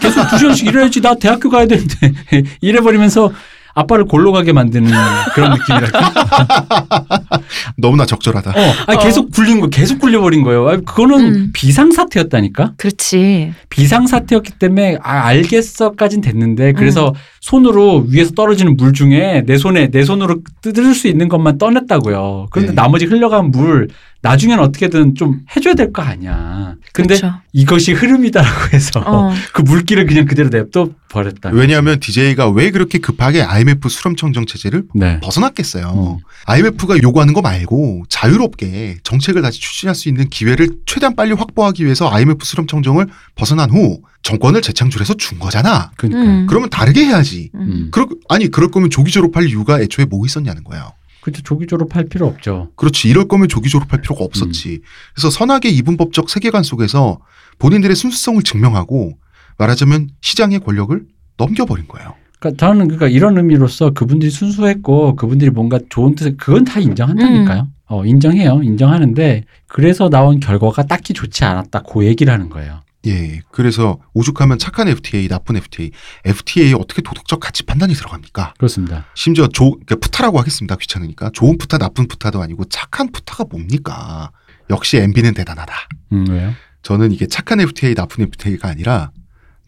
계속 두 시간씩 일해야지 나 대학교 가야 되는데 이래 버리면서 아빠를 골로 가게 만드는 그런 느낌이랄까 너무나 적절하다. 어, 아니, 계속 굴린 거, 계속 굴려버린 거예요. 아니, 그거는 음. 비상사태였다니까? 그렇지. 비상사태였기 때문에, 아, 알겠어까진 됐는데, 음. 그래서 손으로 위에서 떨어지는 물 중에 내 손에, 내 손으로 뜯을 수 있는 것만 떠냈다고요. 그런데 네. 나머지 흘러간 물, 나중엔 어떻게든 좀 해줘야 될 거 아니야. 근데 그렇죠. 이것이 흐름이다라고 해서 어. 그 물기를 그냥 그대로 냅둬 버렸다. 왜냐하면 DJ가 왜 그렇게 급하게 IMF 수렴청정 체제를 네. 벗어났겠어요. 음. IMF가 요구하는 거 말고 자유롭게 정책을 다시 추진할 수 있는 기회를 최대한 빨리 확보하기 위해서 IMF 수렴청정을 벗어난 후 정권을 재창출해서 준 거잖아. 그러니까. 음. 그러면 다르게 해야지. 음. 음. 그러, 아니 그럴 거면 조기 졸업할 이유가 애초에 뭐 있었냐는 거예요. 그렇죠. 조기 졸업할 필요 없죠. 그렇지 이럴 거면 조기 졸업할 필요가 없었지. 그래서 선악의 이분법적 세계관 속에서 본인들의 순수성을 증명하고 말하자면 시장의 권력을 넘겨버린 거예요. 그러니까 저는 그러니까 이런 의미로서 그분들이 순수했고 그분들이 뭔가 좋은 뜻을 그건 다 인정한다니까요. 음. 어 인정해요. 인정하는데 그래서 나온 결과가 딱히 좋지 않았다. 그 얘기를 하는 거예요. 예, 그래서 오죽하면 착한 FTA, 나쁜 FTA, FTA에 어떻게 도덕적 가치 판단이 들어갑니까? 그렇습니다. 심지어 조, 그러니까 푸타라고 하겠습니다. 귀찮으니까 좋은 푸타, 나쁜 푸타도 아니고 착한 푸타가 뭡니까? 역시 MB는 대단하다. 음, 왜요? 저는 이게 착한 FTA, 나쁜 FTA가 아니라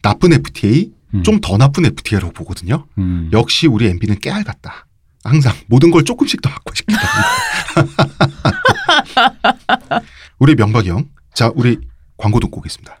나쁜 FTA, 음. 좀더 나쁜 FTA라고 보거든요. 음. 역시 우리 MB는 깨알 같다. 항상 모든 걸 조금씩 더 확보시키다. 우리 명박이 형. 자, 우리 광고 듣고 오겠습니다.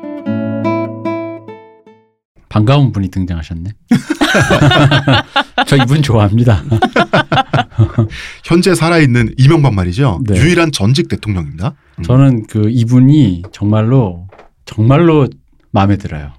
반가운 분이 등장하셨네. 저 이분 좋아합니다. 현재 살아있는 이명박 말이죠. 네. 유일한 전직 대통령입니다. 음. 저는 그 이분이 정말로 정말로 마음에 들어요.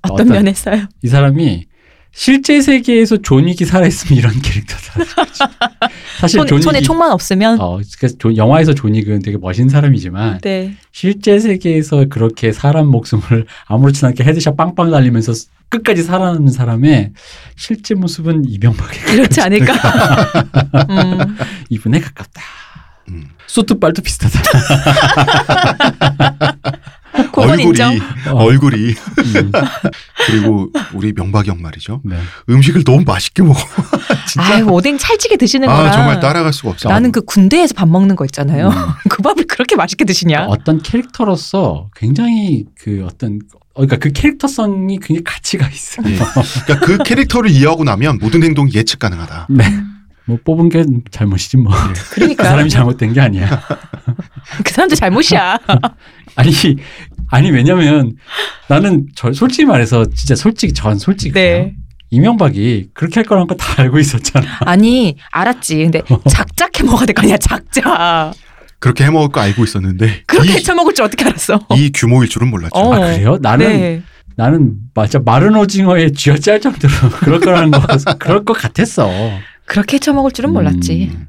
어떤, 어떤- 면에서요? 이 사람이 실제 세계에서 존 윅이 살아있으면 이런 캐릭터다. 사실 손, 존 윅이 손에 총만 없으면 어, 그래서 존- 영화에서 존 윅은 되게 멋진 사람이지만 네. 실제 세계에서 그렇게 사람 목숨을 아무렇지 않게 headshot 빵빵 날리면서 끝까지 살아남는 사람의 실제 모습은 이명박에 그렇지 않을까? 음. 이분에 가깝다. 음. 소트빨도 비슷하다. 그건 얼굴이 인정. 어. 얼굴이 음, 그리고 우리 명박이 형 말이죠. 네. 음식을 너무 맛있게 먹어. 진짜 아유 오뎅 찰지게 드시는 아 거라. 정말 따라갈 수가 없어. 나는 그 군대에서 밥 먹는 거 있잖아요. 음. 그 밥을 그렇게 맛있게 드시냐? 어떤 캐릭터로서 굉장히 그 어떤 어, 그러니까 그 캐릭터성이 굉장히 가치가 있어요. 예. 그러니까 그 캐릭터를 이해하고 나면 모든 행동이 예측 가능하다. 네. 뭐 뽑은 게 잘못이지 뭐. 그 그러니까 사람이 잘못된 게 아니야. 그 사람도 잘못이야. 아니 아니 왜냐면 나는 저 솔직히 말해서 진짜 솔직히 전 솔직히 네. 이명박이 그렇게 할 거란 거 다 알고 있었잖아. 아니 알았지. 근데 작작해 먹어야 될 거 아니야. 작작. 그렇게 해먹을 거 알고 있었는데 그렇게 이, 해쳐먹을 줄 어떻게 알았어? 이 규모일 줄은 몰랐죠. 어. 아 그래요? 나는 네. 나는 맞아 마른 오징어에 쥐어짤 정도로 그럴 거라는 거 그럴 것 같았어. 그렇게 해쳐먹을 줄은 몰랐지. 음.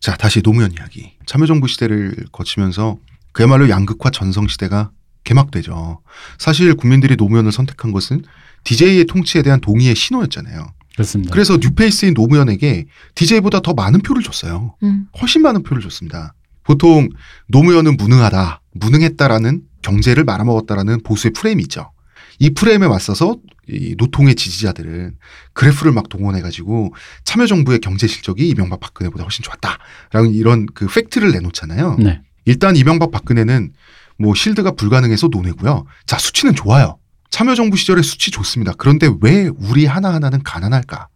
자 다시 노무현 이야기. 참여정부 시대를 거치면서 그야말로 양극화 전성 시대가 개막되죠. 사실 국민들이 노무현을 선택한 것은 DJ의 통치에 대한 동의의 신호였잖아요. 그렇습니다. 그래서 new face인 노무현에게 DJ보다 더 많은 표를 줬어요. 음. 훨씬 많은 표를 줬습니다. 보통 노무현은 무능하다, 무능했다라는 경제를 말아먹었다라는 보수의 프레임이 있죠. 이 프레임에 맞서서 이 노통의 지지자들은 그래프를 막 동원해가지고 참여정부의 경제 실적이 이명박 박근혜보다 훨씬 좋았다라는 이런 그 팩트를 내놓잖아요. 네. 일단 이명박 박근혜는 뭐 실드가 불가능해서 논외고요. 자 수치는 좋아요. 참여정부 시절에 수치 좋습니다. 그런데 왜 우리 하나하나는 가난할까?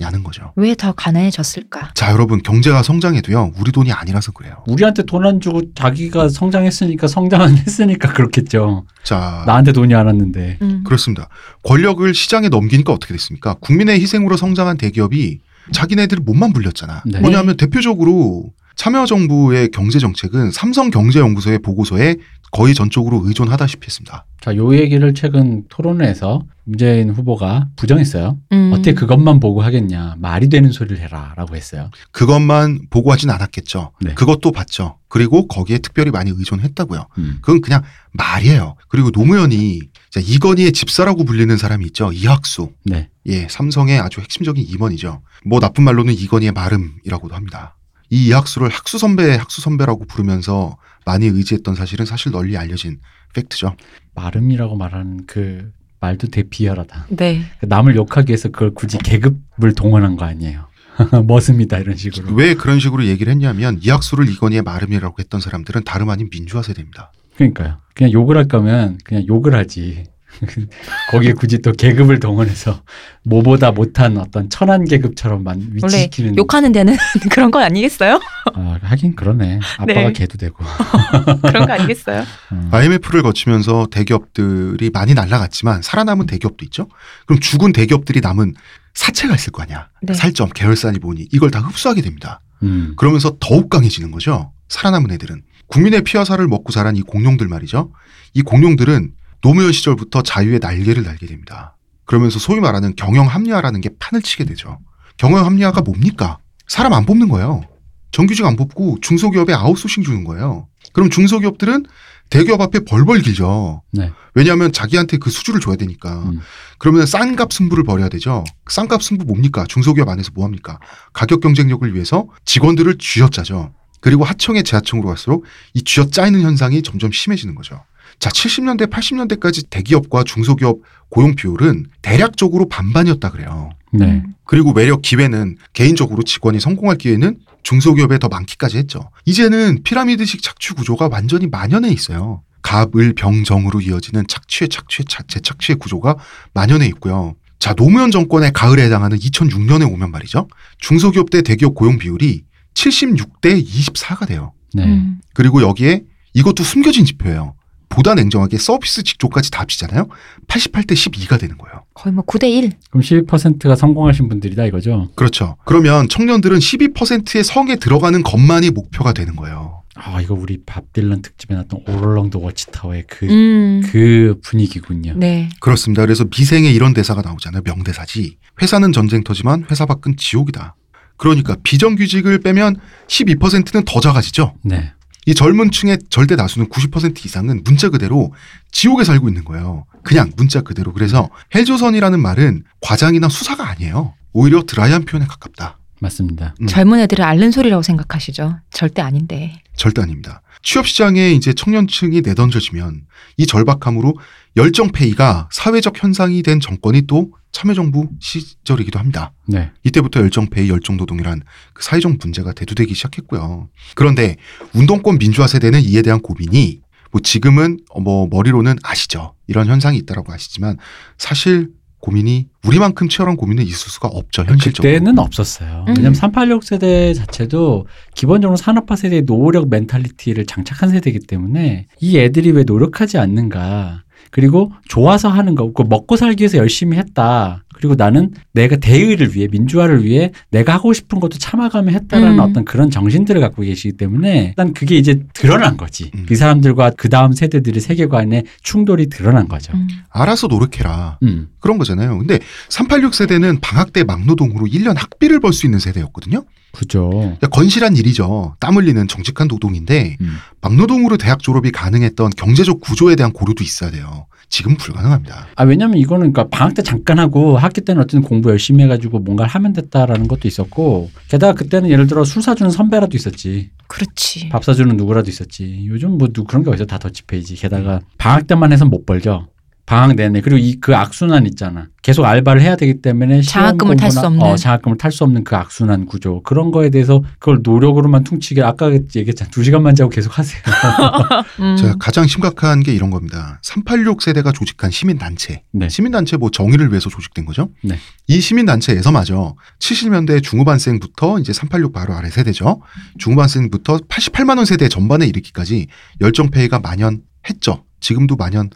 야는 거죠. 왜 더 가난해졌을까? 자 여러분 경제가 성장해도요 우리 돈이 아니라서 그래요. 우리한테 돈 안 주고 자기가 성장했으니까 성장은 했으니까 그렇겠죠. 자 나한테 돈이 안 왔는데. 음. 그렇습니다. 권력을 시장에 넘기니까 어떻게 됐습니까? 국민의 희생으로 성장한 대기업이 자기네들 몸만 불렸잖아. 네. 뭐냐면 대표적으로 참여정부의 경제 정책은 삼성경제연구소의 보고서에 거의 전적으로 의존하다시피 했습니다. 자, 요 얘기를 최근 토론회에서 문재인 후보가 부정했어요. 음. 어떻게 그것만 보고 하겠냐. 말이 되는 소리를 해라. 라고 했어요. 그것만 보고 하진 않았겠죠. 네. 그것도 봤죠. 그리고 거기에 특별히 많이 의존했다고요. 음. 그건 그냥 말이에요. 그리고 노무현이 자, 이건희의 집사라고 불리는 사람이 있죠. 이학수. 네. 예, 삼성의 아주 핵심적인 임원이죠. 뭐 나쁜 말로는 이건희의 마름이라고도 합니다. 이 이학수를 학수 선배, 학수 선배라고 부르면서 많이 의지했던 사실은 사실 널리 알려진 팩트죠. 마름이라고 말하는 그 말도 되게 비열하다. 네. 남을 욕하기 위해서 그걸 굳이 계급을 동원한 거 아니에요. 머슴이다 이런 식으로. 왜 그런 식으로 얘기를 했냐면 이학수를 이건희의 마름이라고 했던 사람들은 다름 아닌 민주화 세대입니다. 그러니까요. 그냥 욕을 할 거면 그냥 욕을 하지. 거기에 굳이 또 계급을 동원해서 뭐보다 못한 어떤 천한 계급처럼 만 원래 위치시키는. 욕하는 데는 그런 거 아니겠어요? 아, 하긴 그러네. 아빠가 네. 개도 되고. 그런 거 아니겠어요? 음. IMF를 거치면서 대기업들이 많이 날라갔지만 살아남은 대기업도 있죠. 그럼 죽은 대기업들이 남은 사채가 있을 거 아니야. 네. 살점, 계열사니 뭐니 이걸 다 흡수하게 됩니다. 음. 그러면서 더욱 강해지는 거죠. 살아남은 애들은. 국민의 피와 살을 먹고 자란 이 공룡들 말이죠. 이 공룡들은 노무현 시절부터 자유의 날개를 달게 됩니다. 그러면서 소위 말하는 경영 합리화라는 게 판을 치게 되죠. 경영 합리화가 뭡니까? 사람 안 뽑는 거예요. 정규직 안 뽑고 중소기업에 아웃소싱 주는 거예요. 그럼 중소기업들은 대기업 앞에 벌벌 길죠. 네. 왜냐하면 자기한테 그 수주를 줘야 되니까. 음. 그러면 싼값 승부를 벌여야 되죠. 싼값 승부 뭡니까? 중소기업 안에서 뭐 합니까? 가격 경쟁력을 위해서 직원들을 쥐어짜죠. 그리고 하청에 재하청으로 갈수록 이 쥐어짜이는 현상이 점점 심해지는 거죠. 자, 70년대, 80년대까지 대기업과 중소기업 고용 비율은 대략적으로 반반이었다 그래요. 네. 그리고 외려 기회는 개인적으로 직원이 성공할 기회는 중소기업에 더 많기까지 했죠. 이제는 피라미드식 착취 구조가 완전히 만연해 있어요. 갑을 병정으로 이어지는 착취의 착취의 착- 재착취의 구조가 만연해 있고요. 자, 노무현 정권의 가을에 해당하는 2006년에 오면 말이죠. 중소기업 대 대기업 고용 비율이 76대 24가 돼요. 네. 음. 그리고 여기에 이것도 숨겨진 지표예요. 보다 냉정하게 서비스 직조까지 다 합치잖아요. 88대 12가 되는 거예요. 거의 뭐 9대 1. 그럼 12%가 성공하신 분들이다 이거죠. 그렇죠. 그러면 청년들은 12%의 성에 들어가는 것만이 목표가 되는 거예요. 아 이거 우리 밥 딜런 특집에 나왔던 오롤렁도 워치타워의 그, 음. 그 분위기군요. 네. 그렇습니다. 그래서 미생에 이런 대사가 나오잖아요. 명대사지. 회사는 전쟁터지만 회사 밖은 지옥이다. 그러니까 비정규직을 빼면 12%는 더 작아지죠. 네. 이 젊은 층의 절대 다수는 90% 이상은 문자 그대로 지옥에 살고 있는 거예요. 그냥 문자 그대로. 그래서 헬조선이라는 말은 과장이나 수사가 아니에요. 오히려 드라이한 표현에 가깝다. 맞습니다. 음. 젊은 애들을 앓는 소리라고 생각하시죠. 절대 아닌데. 절대 아닙니다. 취업 시장에 이제 청년층이 내던져지면 이 절박함으로 열정 페이가 사회적 현상이 된 정권이 또 참여정부 시절이기도 합니다. 네. 이때부터 열정페이, 열정노동이란 그 사회적 문제가 대두되기 시작했고요. 그런데 운동권 민주화 세대는 이에 대한 고민이 뭐 지금은 어뭐 머리로는 아시죠. 이런 현상이 있다라고 아시지만 사실 고민이 우리만큼 치열한 고민은 있을 수가 없죠. 현실적으로. 그때는 없었어요. 음. 왜냐면 386 세대 자체도 기본적으로 산업화 세대의 노력 mentality를 장착한 세대이기 때문에 이 애들이 왜 노력하지 않는가. 그리고 좋아서 하는 거, 그 먹고 살기 위해서 열심히 했다. 그리고 나는 내가 대의를 위해 민주화를 위해 내가 하고 싶은 것도 참아가며 했다라는 음. 어떤 그런 정신들을 갖고 계시기 때문에 일단 그게 이제 드러난 거지. 음. 이 사람들과 그 다음 세대들의 세계관의 충돌이 드러난 거죠. 음. 알아서 노력해라. 음. 그런 거잖아요. 근데 386 세대는 방학 때 막노동으로 1년 학비를 벌 수 있는 세대였거든요. 그죠. 그러니까 건실한 일이죠. 땀 흘리는 정직한 노동인데 음. 막노동으로 대학 졸업이 가능했던 경제적 구조에 대한 고려도 있어야 돼요. 지금 불가능합니다. 아 왜냐면 이거는 그러니까 방학 때 잠깐 하고 학기 때는 어쨌든 공부 열심히 해가지고 뭔가를 하면 됐다라는 것도 있었고 게다가 그때는 예를 들어 술 사주는 선배라도 있었지. 그렇지. 밥 사주는 누구라도 있었지. 요즘 뭐 누 그런 게 어디서 다 더치페이지. 게다가 방학 때만 해서 못 벌죠 방학 내내 그리고 이 그 악순환 있잖아 계속 알바를 해야 되기 때문에 장학금을 탈수 공부나- 없는. 어, 장학금을 탈 수 없는 그 악순환 구조 그런 거에 대해서 그걸 노력으로만 퉁치게 아까 얘기했잖아 두 시간만 자고 계속 하세요 음. 제가 가장 심각한 게 이런 겁니다. 386 세대가 조직한 시민 단체. 네. 시민 단체 뭐 정의를 위해서 조직된 거죠. 네. 이 시민 단체에서 마저 70년대 중후반생부터 이제 386 바로 아래 세대죠. 중후반생부터 88만 원 세대 전반에 이르기까지 열정페이가 만연했죠. 지금도 만연한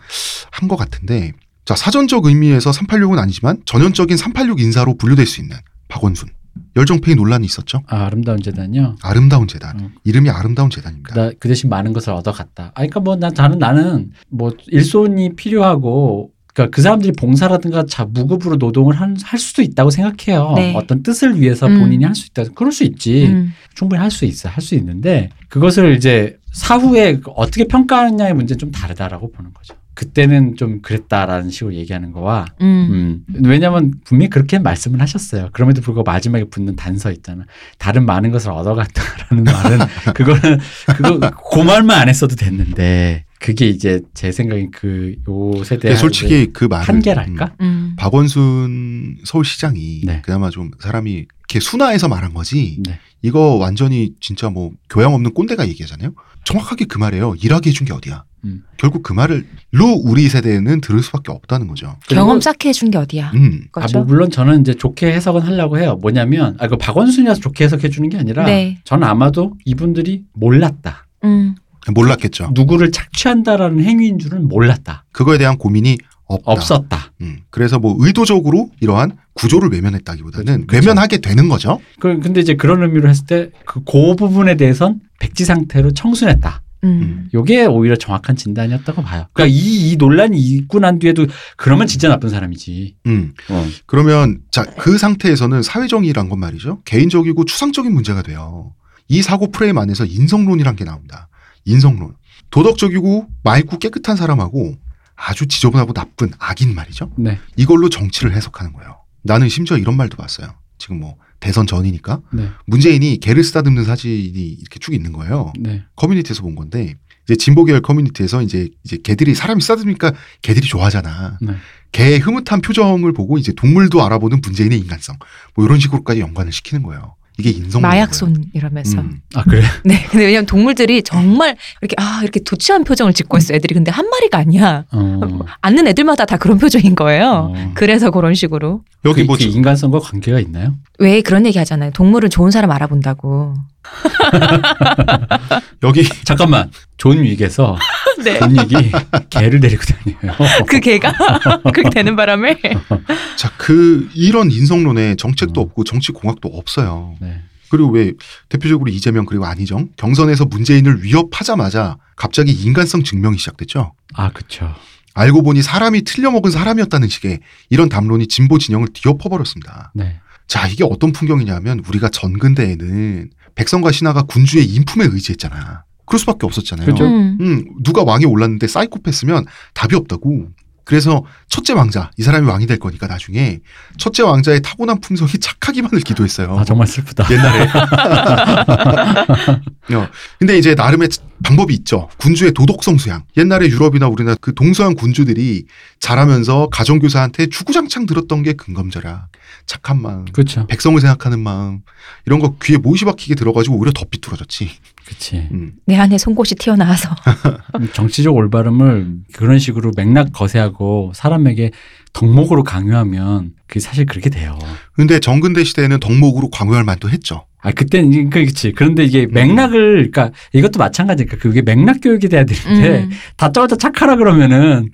것 같은데 자 사전적 의미에서 386은 아니지만 전형적인 386 인사로 분류될 수 있는 박원순 열정페이 논란이 있었죠. 아, 아름다운 재단이요 아름다운 재단 음. 이름이 아름다운 재단입니다. 나 그 대신 많은 것을 얻어갔다. 아, 그러니까 뭐 나, 나는 나는 뭐 일손이 필요하고 그러니까 그 사람들이 봉사라든가 자 무급으로 노동을 한, 할 수도 있다고 생각해요. 네. 어떤 뜻을 위해서 음. 본인이 할수 있다. 그럴 수 있지. 음. 충분히 할 수 있어. 할 수 있는데 그것을 이제 사후에 어떻게 평가하느냐의 문제는 좀 다르다라고 보는 거죠. 그때는 좀 그랬다라는 식으로 얘기하는 거와 음. 음. 왜냐면 분명히 그렇게 말씀을 하셨어요. 그럼에도 불구하고 마지막에 붙는 단서 있잖아. 다른 많은 것을 얻어갔다라는 말은 그거는 그거 그 말만 안 했어도 됐는데 그게 이제 제 생각엔 그 요 세대 근데 솔직히 그 말을 한계랄까? 음, 음. 박원순 서울시장이 네. 그나마 좀 사람이 이렇게 순화해서 말한 거지 네. 이거 완전히 진짜 뭐 교양 없는 꼰대가 얘기하잖아요. 정확하게 그 말이에요. 일하게 해준 게 어디야. 음. 결국 그 말을 로 우리 세대는 들을 수밖에 없다는 거죠. 경험 쌓게 해준 게 어디야. 음. 아. 뭐 물론 저는 이제 좋게 해석은 하려고 해요. 뭐냐면 아, 그 박원순이라서 좋게 해석해 주는 게 아니라 네. 저는 아마도 이분들이 몰랐다. 음. 몰랐겠죠. 누구를 착취한다라는 행위인 줄은 몰랐다. 그거에 대한 고민이 없다. 없었다. 음. 그래서 뭐 의도적으로 이러한 구조를 외면했다기보다는 그쵸. 외면하게 되는 거죠. 그 근데 이제 그런 의미로 했을 때그그 부분에 대해선 백지 상태로 청순했다. 음. 요게 오히려 정확한 진단이었다고 봐요. 그러니까 이, 이 논란이 있고 난 뒤에도 그러면 진짜 나쁜 사람이지. 음. 어. 그러면 자 그 상태에서는 사회정의란 건 말이죠. 개인적이고 추상적인 문제가 돼요. 이 사고 프레임 안에서 인성론이란 게 나옵니다. 인성론. 도덕적이고 맑고 깨끗한 사람하고 아주 지저분하고 나쁜 악인 말이죠. 네. 이걸로 정치를 해석하는 거예요. 나는 심지어 이런 말도 봤어요. 지금 뭐 대선 전이니까 네. 문재인이 개를 쓰다듬는 사진이 이렇게 쭉 있는 거예요. 네. 커뮤니티에서 본 건데 이제 진보 계열 커뮤니티에서 이제 이제 개들이 사람이 쓰다듬으니까 개들이 좋아하잖아. 네. 개의 흐뭇한 표정을 보고 이제 동물도 알아보는 문재인의 인간성 뭐 이런 식으로까지 연관을 시키는 거예요. 이게 인성 마약손 이러면서. 음. 아 그래? 네. 근데 왜냐면 동물들이 정말 이렇게 아 이렇게 도취한 표정을 짓고 있어. 애들이 근데 한 마리가 아니야. 어. 앉는 애들마다 다 그런 표정인 거예요. 어. 그래서 그런 식으로. 여기 그, 뭐그 인간성과 관계가 있나요? 왜 그런 얘기 하잖아요. 동물은 좋은 사람 알아본다고. 여기 잠깐만. 존 윅에서 네. 존 윅이 개를 데리고 다녀요. 그 개가 그렇게 되는 바람에 자, 그 이런 인성론에 정책도 음. 없고 정치 공학도 없어요. 네. 그리고 왜 대표적으로 이재명 그리고 안희정 경선에서 문재인을 위협하자마자 갑자기 인간성 증명이 시작됐죠. 아 그렇죠. 알고 보니 사람이 틀려먹은 사람이었다는 식의 이런 담론이 진보 진영을 뒤엎어버렸습니다. 네. 자, 이게 어떤 풍경이냐면 우리가 전근대에는 백성과 신하가 군주의 인품에 의지했잖아. 그럴 수밖에 없었잖아요. 그죠. 음. 음, 누가 왕이 올랐는데 사이코패스면 답이 없다고. 그래서 첫째 왕자, 이 사람이 왕이 될 거니까 나중에 첫째 왕자의 타고난 품성이 착하기만을 기도했어요. 아 정말 슬프다. 옛날에. 어, 근데 이제 나름의 방법이 있죠. 군주의 도덕성 수양. 옛날에 유럽이나 우리나라 그 동서양 군주들이 자라면서 가정교사한테 주구장창 들었던 게 근검절약, 착한 마음, 그렇죠. 백성을 생각하는 마음 이런 거 귀에 못이 박히게 들어가지고 오히려 더 삐뚤어졌지. 그렇지. 음. 내 안에 송곳이 튀어나와서 정치적 올바름을 그런 식으로 맥락 거세하고 사람에게 덕목으로 강요하면 그게 사실 그렇게 돼요. 근데 정근대 시대에는 덕목으로 광요할 만도 했죠. 아 그때는 그렇지. 그런데 이게 음. 맥락을 그러니까 이것도 마찬가지니까 그게 맥락 교육이 돼야 되는데 음. 다짜고짜 착하라 그러면은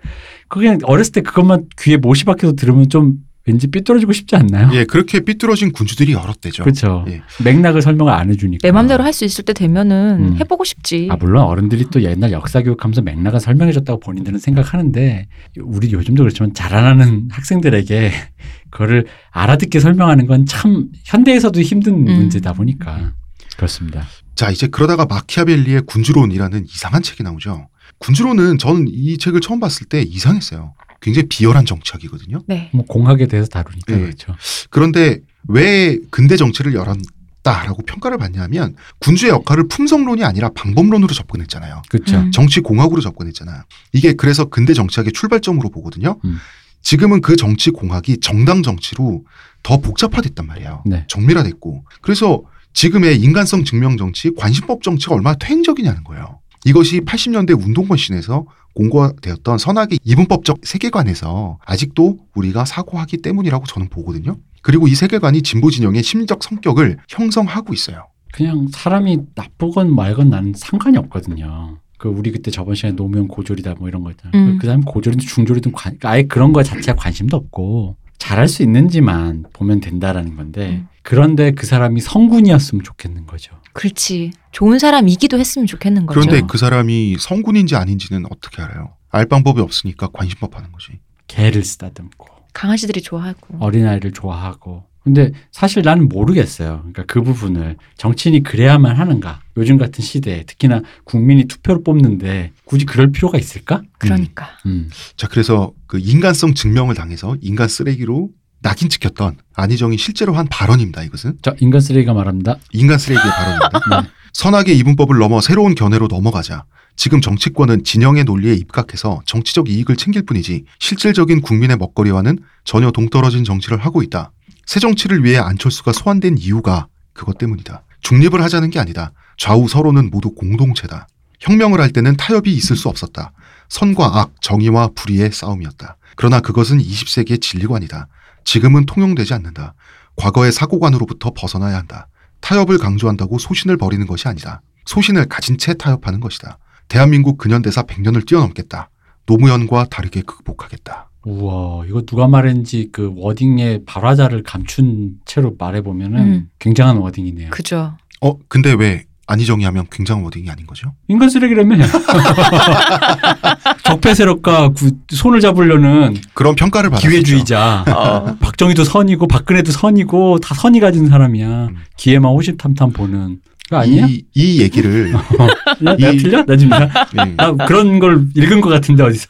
그냥 어렸을 때 그것만 귀에 못이 박혀서 들으면 좀 왠지 삐뚤어지고 싶지 않나요? 예, 그렇게 삐뚤어진 군주들이 여러 때죠. 그렇죠. 예. 맥락을 설명을 안 해주니까. 내 맘대로 할 수 있을 때 되면은 음. 해보고 싶지. 아 물론 어른들이 또 옛날 역사 교육하면서 맥락을 설명해줬다고 본인들은 생각하는데 우리 요즘도 그렇지만 자라나는 학생들에게 그거를 알아듣게 설명하는 건 참 현대에서도 힘든 음. 문제다 보니까 그렇습니다. 자, 이제 그러다가 마키아벨리의 군주론이라는 이상한 책이 나오죠. 군주론은 저는 이 책을 처음 봤을 때 이상했어요. 굉장히 비열한 정치학이거든요. 네. 뭐 공학에 대해서 다루니까 네. 그렇죠. 그런데 왜 근대 정치를 열었다라고 평가를 받냐면 군주의 역할을 품성론이 아니라 방법론으로 접근했잖아요. 그렇죠. 음. 정치 공학으로 접근했잖아. 이게 그래서 근대 정치학의 출발점으로 보거든요. 음. 지금은 그 정치 공학이 정당 정치로 더 복잡화됐단 말이에요. 네. 정밀화됐고. 그래서 지금의 인간성 증명 정치, 관심법 정치가 얼마나 퇴행적이냐는 거예요. 이것이 80년대 운동권 신에서 공고되었던 선악의 이분법적 세계관에서 아직도 우리가 사고하기 때문이라고 저는 보거든요. 그리고 이 세계관이 진보 진영의 심리적 성격을 형성하고 있어요. 그냥 사람이 나쁘건 말건 나는 상관이 없거든요. 그 우리 그때 저번 시간에 노무현 고졸이다 뭐 이런 거 있잖아요. 음. 그 사람 고졸이든 중졸이든 관, 아예 그런 거 자체가 관심도 없고 잘할 수 있는지만 보면 된다라는 건데 음. 그런데 그 사람이 성군이었으면 좋겠는 거죠. 그렇지. 좋은 사람이기도 했으면 좋겠는 거죠. 그런데 그 사람이 성군인지 아닌지는 어떻게 알아요? 알 방법이 없으니까 관심법 하는 거지. 개를 쓰다듬고 강아지들이 좋아하고. 어린아이를 좋아하고 근데 사실 나는 모르겠어요. 그러니까 그 부분을 정치인이 그래야만 하는가? 요즘 같은 시대에 특히나 국민이 투표를 뽑는데 굳이 그럴 필요가 있을까? 그러니까. 음. 자, 그래서 그 인간성 증명을 당해서 인간 쓰레기로 낙인 찍혔던 안희정이 실제로 한 발언입니다. 이것은 자 인간 쓰레기가 말합니다. 인간 쓰레기의 발언입니다. 네. 선악의 이분법을 넘어 새로운 견해로 넘어가자. 지금 정치권은 진영의 논리에 입각해서 정치적 이익을 챙길 뿐이지 실질적인 국민의 먹거리와는 전혀 동떨어진 정치를 하고 있다. 새 정치를 위해 안철수가 소환된 이유가 그것 때문이다. 중립을 하자는 게 아니다. 좌우 서로는 모두 공동체다. 혁명을 할 때는 타협이 있을 수 없었다. 선과 악, 정의와 불의의 싸움이었다. 그러나 그것은 20세기의 진리관이다. 지금은 통용되지 않는다. 과거의 사고관으로부터 벗어나야 한다. 타협을 강조한다고 소신을 버리는 것이 아니다. 소신을 가진 채 타협하는 것이다. 대한민국 근현대사 100년을 뛰어넘겠다. 노무현과 다르게 극복하겠다. 우와 이거 누가 말했는지 그 워딩의 발화자를 감춘 채로 말해보면은 음. 굉장한 워딩이네요. 그죠. 어, 근데 왜 안희정이 하면 굉장한 워딩이 아닌 거죠? 인간 쓰레기라며. 적폐 세력과 구- 손을 잡으려는 그런 평가를 받았죠. 기회주의자. 어. 박정희도 선이고 박근혜도 선이고 다 선이 가진 사람이야. 음. 기회만 호시탐탐 보는 거 아니야? 이, 이 얘기를 야, 내가 이- 틀려? 나 지금 나, 네, 나 그런 걸 읽은 것 같은데 어디서?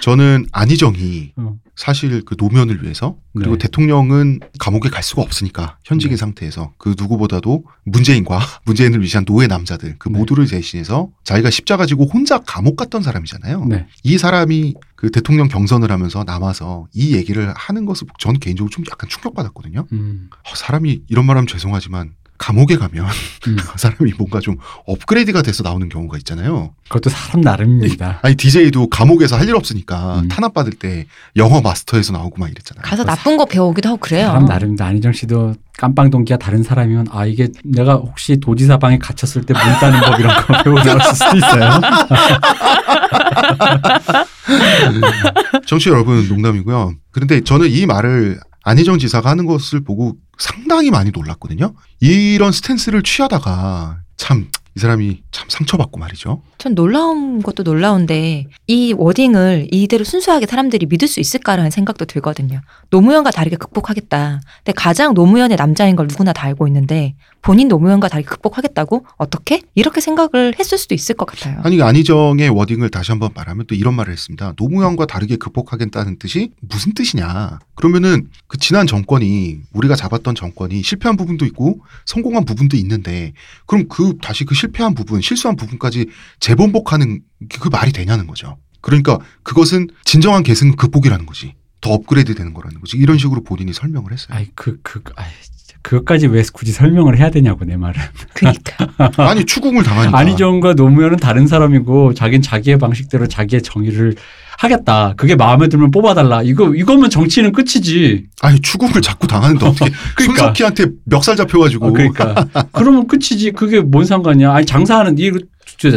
저는 안희정이 어. 사실 그 노무현을 위해서 그리고 네. 대통령은 감옥에 갈 수가 없으니까 현직인 네. 상태에서 그 누구보다도 문재인과 문재인을 위시한 노예 남자들 그 네. 모두를 대신해서 자기가 십자가 지고 혼자 감옥 갔던 사람이잖아요. 네. 이 사람이 그 대통령 경선을 하면서 남아서 이 얘기를 하는 것을 전 개인적으로 좀 약간 충격받았거든요. 음. 어, 사람이 이런 말하면 죄송하지만 감옥에 가면 음, 그 사람이 뭔가 좀 업그레이드가 돼서 나오는 경우가 있잖아요. 그것도 사람 나름입니다. 아니 DJ도 감옥에서 할 일 없으니까 음. 탄압 받을 때 영어 마스터에서 나오고 막 이랬잖아요. 가서 나쁜 거 배우기도 하고 그래요. 사람 나름입니다. 안희정 씨도 깜빵 동기가 다른 사람이면 아 이게 내가 혹시 도지사 방에 갇혔을 때문 따는 법 이런 거 배우고 나왔을 수도 있어요. 정치 여러분 농담이고요. 그런데 저는 이 말을 안희정 지사가 하는 것을 보고 상당히 많이 놀랐거든요. 이런 스탠스를 취하다가 참 이 사람이 참 상처받고 말이죠. 전 놀라운 것도 놀라운데 이 wording을 이대로 순수하게 사람들이 믿을 수 있을까라는 생각도 들거든요. 노무현과 다르게 극복하겠다. 근데 가장 노무현의 남자인 걸 누구나 다 알고 있는데 본인 노무현과 다르게 극복하겠다고 어떻게 이렇게 생각을 했을 수도 있을 것 같아요. 아니 안희정의 wording을 다시 한번 말하면 또 이런 말을 했습니다. 노무현과 다르게 극복하겠다는 뜻이 무슨 뜻이냐? 그러면은 그 지난 정권이 우리가 잡았던 정권이 실패한 부분도 있고 성공한 부분도 있는데 그럼 그 다시 그 실패 한 부분, 실수한 부분까지 재번복하는 그- 그 말이 되냐는 거죠. 그러니까 그것은 진정한 계승 극복이라는 거지. 더 업그레이드 되는 거라는 거지. 이런 식으로 본인이 설명을 했어요. 아이 그 그 아이 진짜 그것까지 왜 굳이 설명을 해야 되냐고 내 말은. 그러니까 아니 추궁을 당하니까. 안희정과 노무현은 다른 사람이고 자기는 자기의 방식대로 자기의 정의를 하겠다. 그게 마음에 들면 뽑아달라. 이거 이거면 정치는 끝이지. 아니 추궁을 자꾸 당하는데 어떻게 그러니까. 손석희한테 멱살 잡혀가지고 어, 그러니까 그러면 끝이지. 그게 뭔 상관이야? 아니 장사하는 이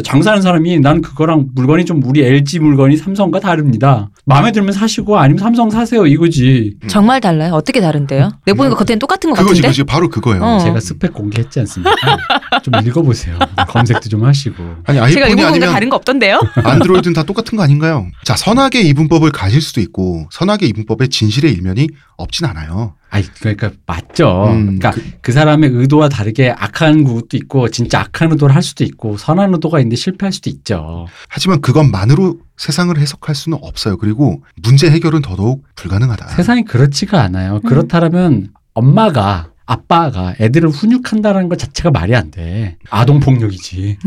장사하는 사람이 난 그거랑 물건이 좀 우리 LG 물건이 삼성과 다릅니다. 마음에 들면 사시고 아니면 삼성 사세요 이거지. 음. 정말 달라요. 어떻게 다른데요? 내보니까 겉에는 똑같은 것 그거지 같은데. 그거지 바로 그거예요. 어. 제가 스펙 공개했지 않습니까? 좀 읽어보세요. 검색도 좀 하시고. 아니 제가 아이폰이 아니면 다른 거 없던데요? 안드로이드는 다 똑같은 거 아닌가요? 자, 선악의 이분법을 가질 수도 있고 선악의 이분법에 진실의 일면이 없진 않아요. 아니 그러니까 맞죠. 음, 그러니까 그, 사람의 의도와 다르게 악한 것도 있고 진짜 악한 의도를 할 수도 있고 선한 의도가 있는데 실패할 수도 있죠. 하지만 그것만으로 세상을 해석할 수는 없어요. 그리고 문제 해결은 더더욱 불가능하다. 세상이 그렇지가 않아요. 음. 그렇다면 엄마가 아빠가 애들을 훈육한다는 것 자체가 말이 안 돼. 아동 폭력이지.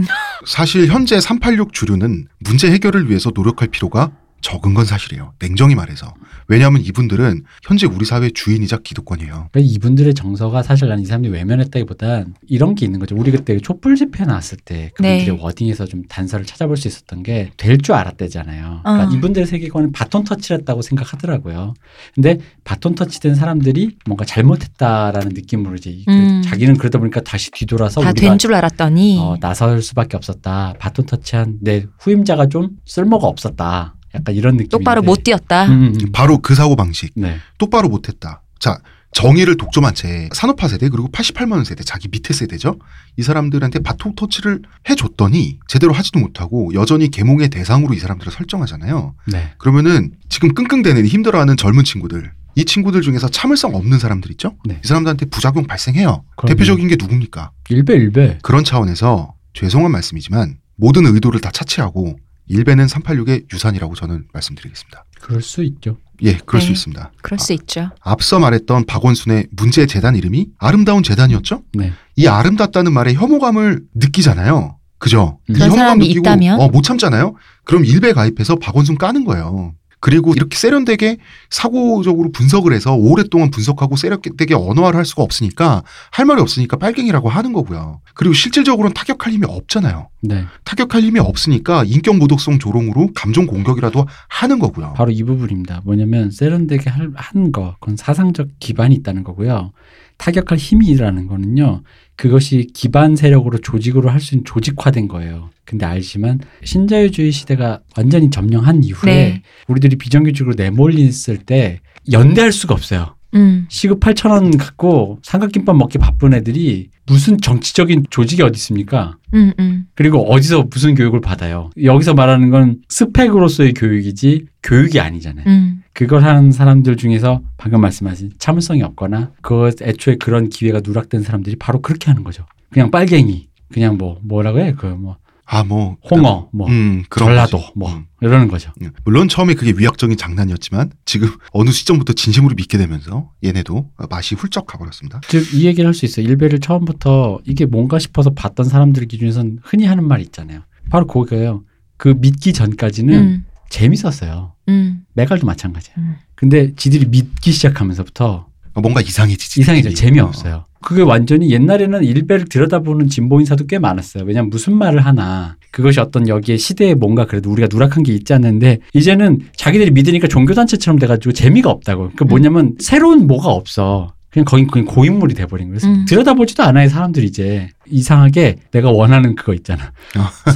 사실 현재 386 주류는 문제 해결을 위해서 노력할 필요가 적은 건 사실이에요. 냉정히 말해서. 왜냐하면 이분들은 현재 우리 사회 주인이자 기득권이에요. 그러니까 이분들의 정서가 사실 난이 사람들이 외면했다기보단 이런 게 있는 거죠. 우리 그때 촛불 집회 나왔을 때 그분들의 네. 워딩에서 좀 단서를 찾아볼 수 있었던 게 될 줄 알았대잖아요. 그러니까 어. 이분들의 세계관은 바톤 터치를 했다고 생각하더라고요. 근데 바톤 터치된 사람들이 뭔가 잘못했다라는 느낌으로 이제 그 음. 자기는 그러다 보니까 다시 뒤돌아서 다 된 줄 알았더니 어, 나설 수밖에 없었다. 바톤 터치한 내 후임자가 좀 쓸모가 없었다. 약간 이런 느낌. 똑바로 못 뛰었다. 음, 음. 바로 그 사고 방식. 네. 똑바로 못했다. 자, 정의를 독점한 채 산업화 세대 그리고 88만 세대 자기 밑에 세대죠. 이 사람들한테 바톤 터치를 해줬더니 제대로 하지도 못하고 여전히 계몽의 대상으로 이 사람들을 설정하잖아요. 네. 그러면은 지금 끙끙대는 힘들어하는 젊은 친구들 이 친구들 중에서 참을성 없는 사람들 있죠? 네. 이 사람들한테 부작용 발생해요. 그럼요. 대표적인 게 누굽니까? 일배 일배. 그런 차원에서 죄송한 말씀이지만 모든 의도를 다 차치하고 일배는 386의 유산이라고 저는 말씀드리겠습니다. 그럴 수 있죠. 예, 그럴 수 네. 있습니다. 그럴 수 있죠. 앞서 말했던 박원순의 문제 재단 이름이 아름다운 재단이었죠? 네. 이 아름답다는 말에 혐오감을 느끼잖아요. 그죠? 음. 이 그런 혐오감 사람이 느끼고 있다면? 어, 못 참잖아요. 그럼 일배 가입해서 박원순 까는 거예요. 그리고 이렇게 세련되게 사고적으로 분석을 해서 오랫동안 분석하고 세련되게 언어화를 할 수가 없으니까 할 말이 없으니까 빨갱이라고 하는 거고요. 그리고 실질적으로는 타격할 힘이 없잖아요. 네. 타격할 힘이 없으니까 인격 모독성 조롱으로 감정 공격이라도 하는 거고요. 바로 이 부분입니다. 뭐냐면 세련되게 할- 한 거, 그건 사상적 기반이 있다는 거고요. 타격할 힘이라는 거는요. 그것이 기반 세력으로 조직으로 할 수 있는 조직화된 거예요. 근데 알지만 신자유주의 시대가 완전히 점령한 이후에 네. 우리들이 비정규직으로 내몰렸을 때 연대할 수가 없어요. 음. 시급 8천 원 갖고 삼각김밥 먹기 바쁜 애들이 무슨 정치적인 조직이 어디 있습니까? 음, 음. 그리고 어디서 무슨 교육을 받아요? 여기서 말하는 건 스펙으로서의 교육이지 교육이 아니잖아요. 음. 그걸 하는 사람들 중에서 방금 말씀하신 참을성이 없거나 그 애초에 그런 기회가 누락된 사람들이 바로 그렇게 하는 거죠. 그냥 빨갱이, 그냥 뭐 뭐라고 해? 그 뭐 아, 뭐. 홍어, 뭐 음, 그런 전라도, 거지. 뭐 음. 이러는 거죠. 음. 물론 처음에 그게 위약적인 장난이었지만 지금 어느 시점부터 진심으로 믿게 되면서 얘네도 맛이 훌쩍 가버렸습니다. 즉 이 얘기를 할 수 있어 요. 일베를 처음부터 이게 뭔가 싶어서 봤던 사람들 기준에선 흔히 하는 말이 있잖아요. 바로 그거예요. 그 믿기 전까지는 음. 재밌었어요. 음. 메갈도 마찬가지야. 음. 근데 지들이 믿기 시작하면서부터 뭔가 이상해지지. 이상해져 느낌이. 재미없어요. 그게 완전히 옛날에는 일배를 들여다보는 진보 인사도 꽤 많았어요. 왜냐면 무슨 말을 하나 그것이 어떤 여기에 시대에 뭔가 그래도 우리가 누락한 게 있지 않는데 이제는 자기들이 믿으니까 종교 단체처럼 돼가지고 재미가 없다고. 그 뭐냐면 새로운 뭐가 없어. 그냥 거긴 그냥 고인물이 돼버린 거예요. 음. 들여다보지도 않아요, 사람들이 이제. 이상하게 내가 원하는 그거 있잖아.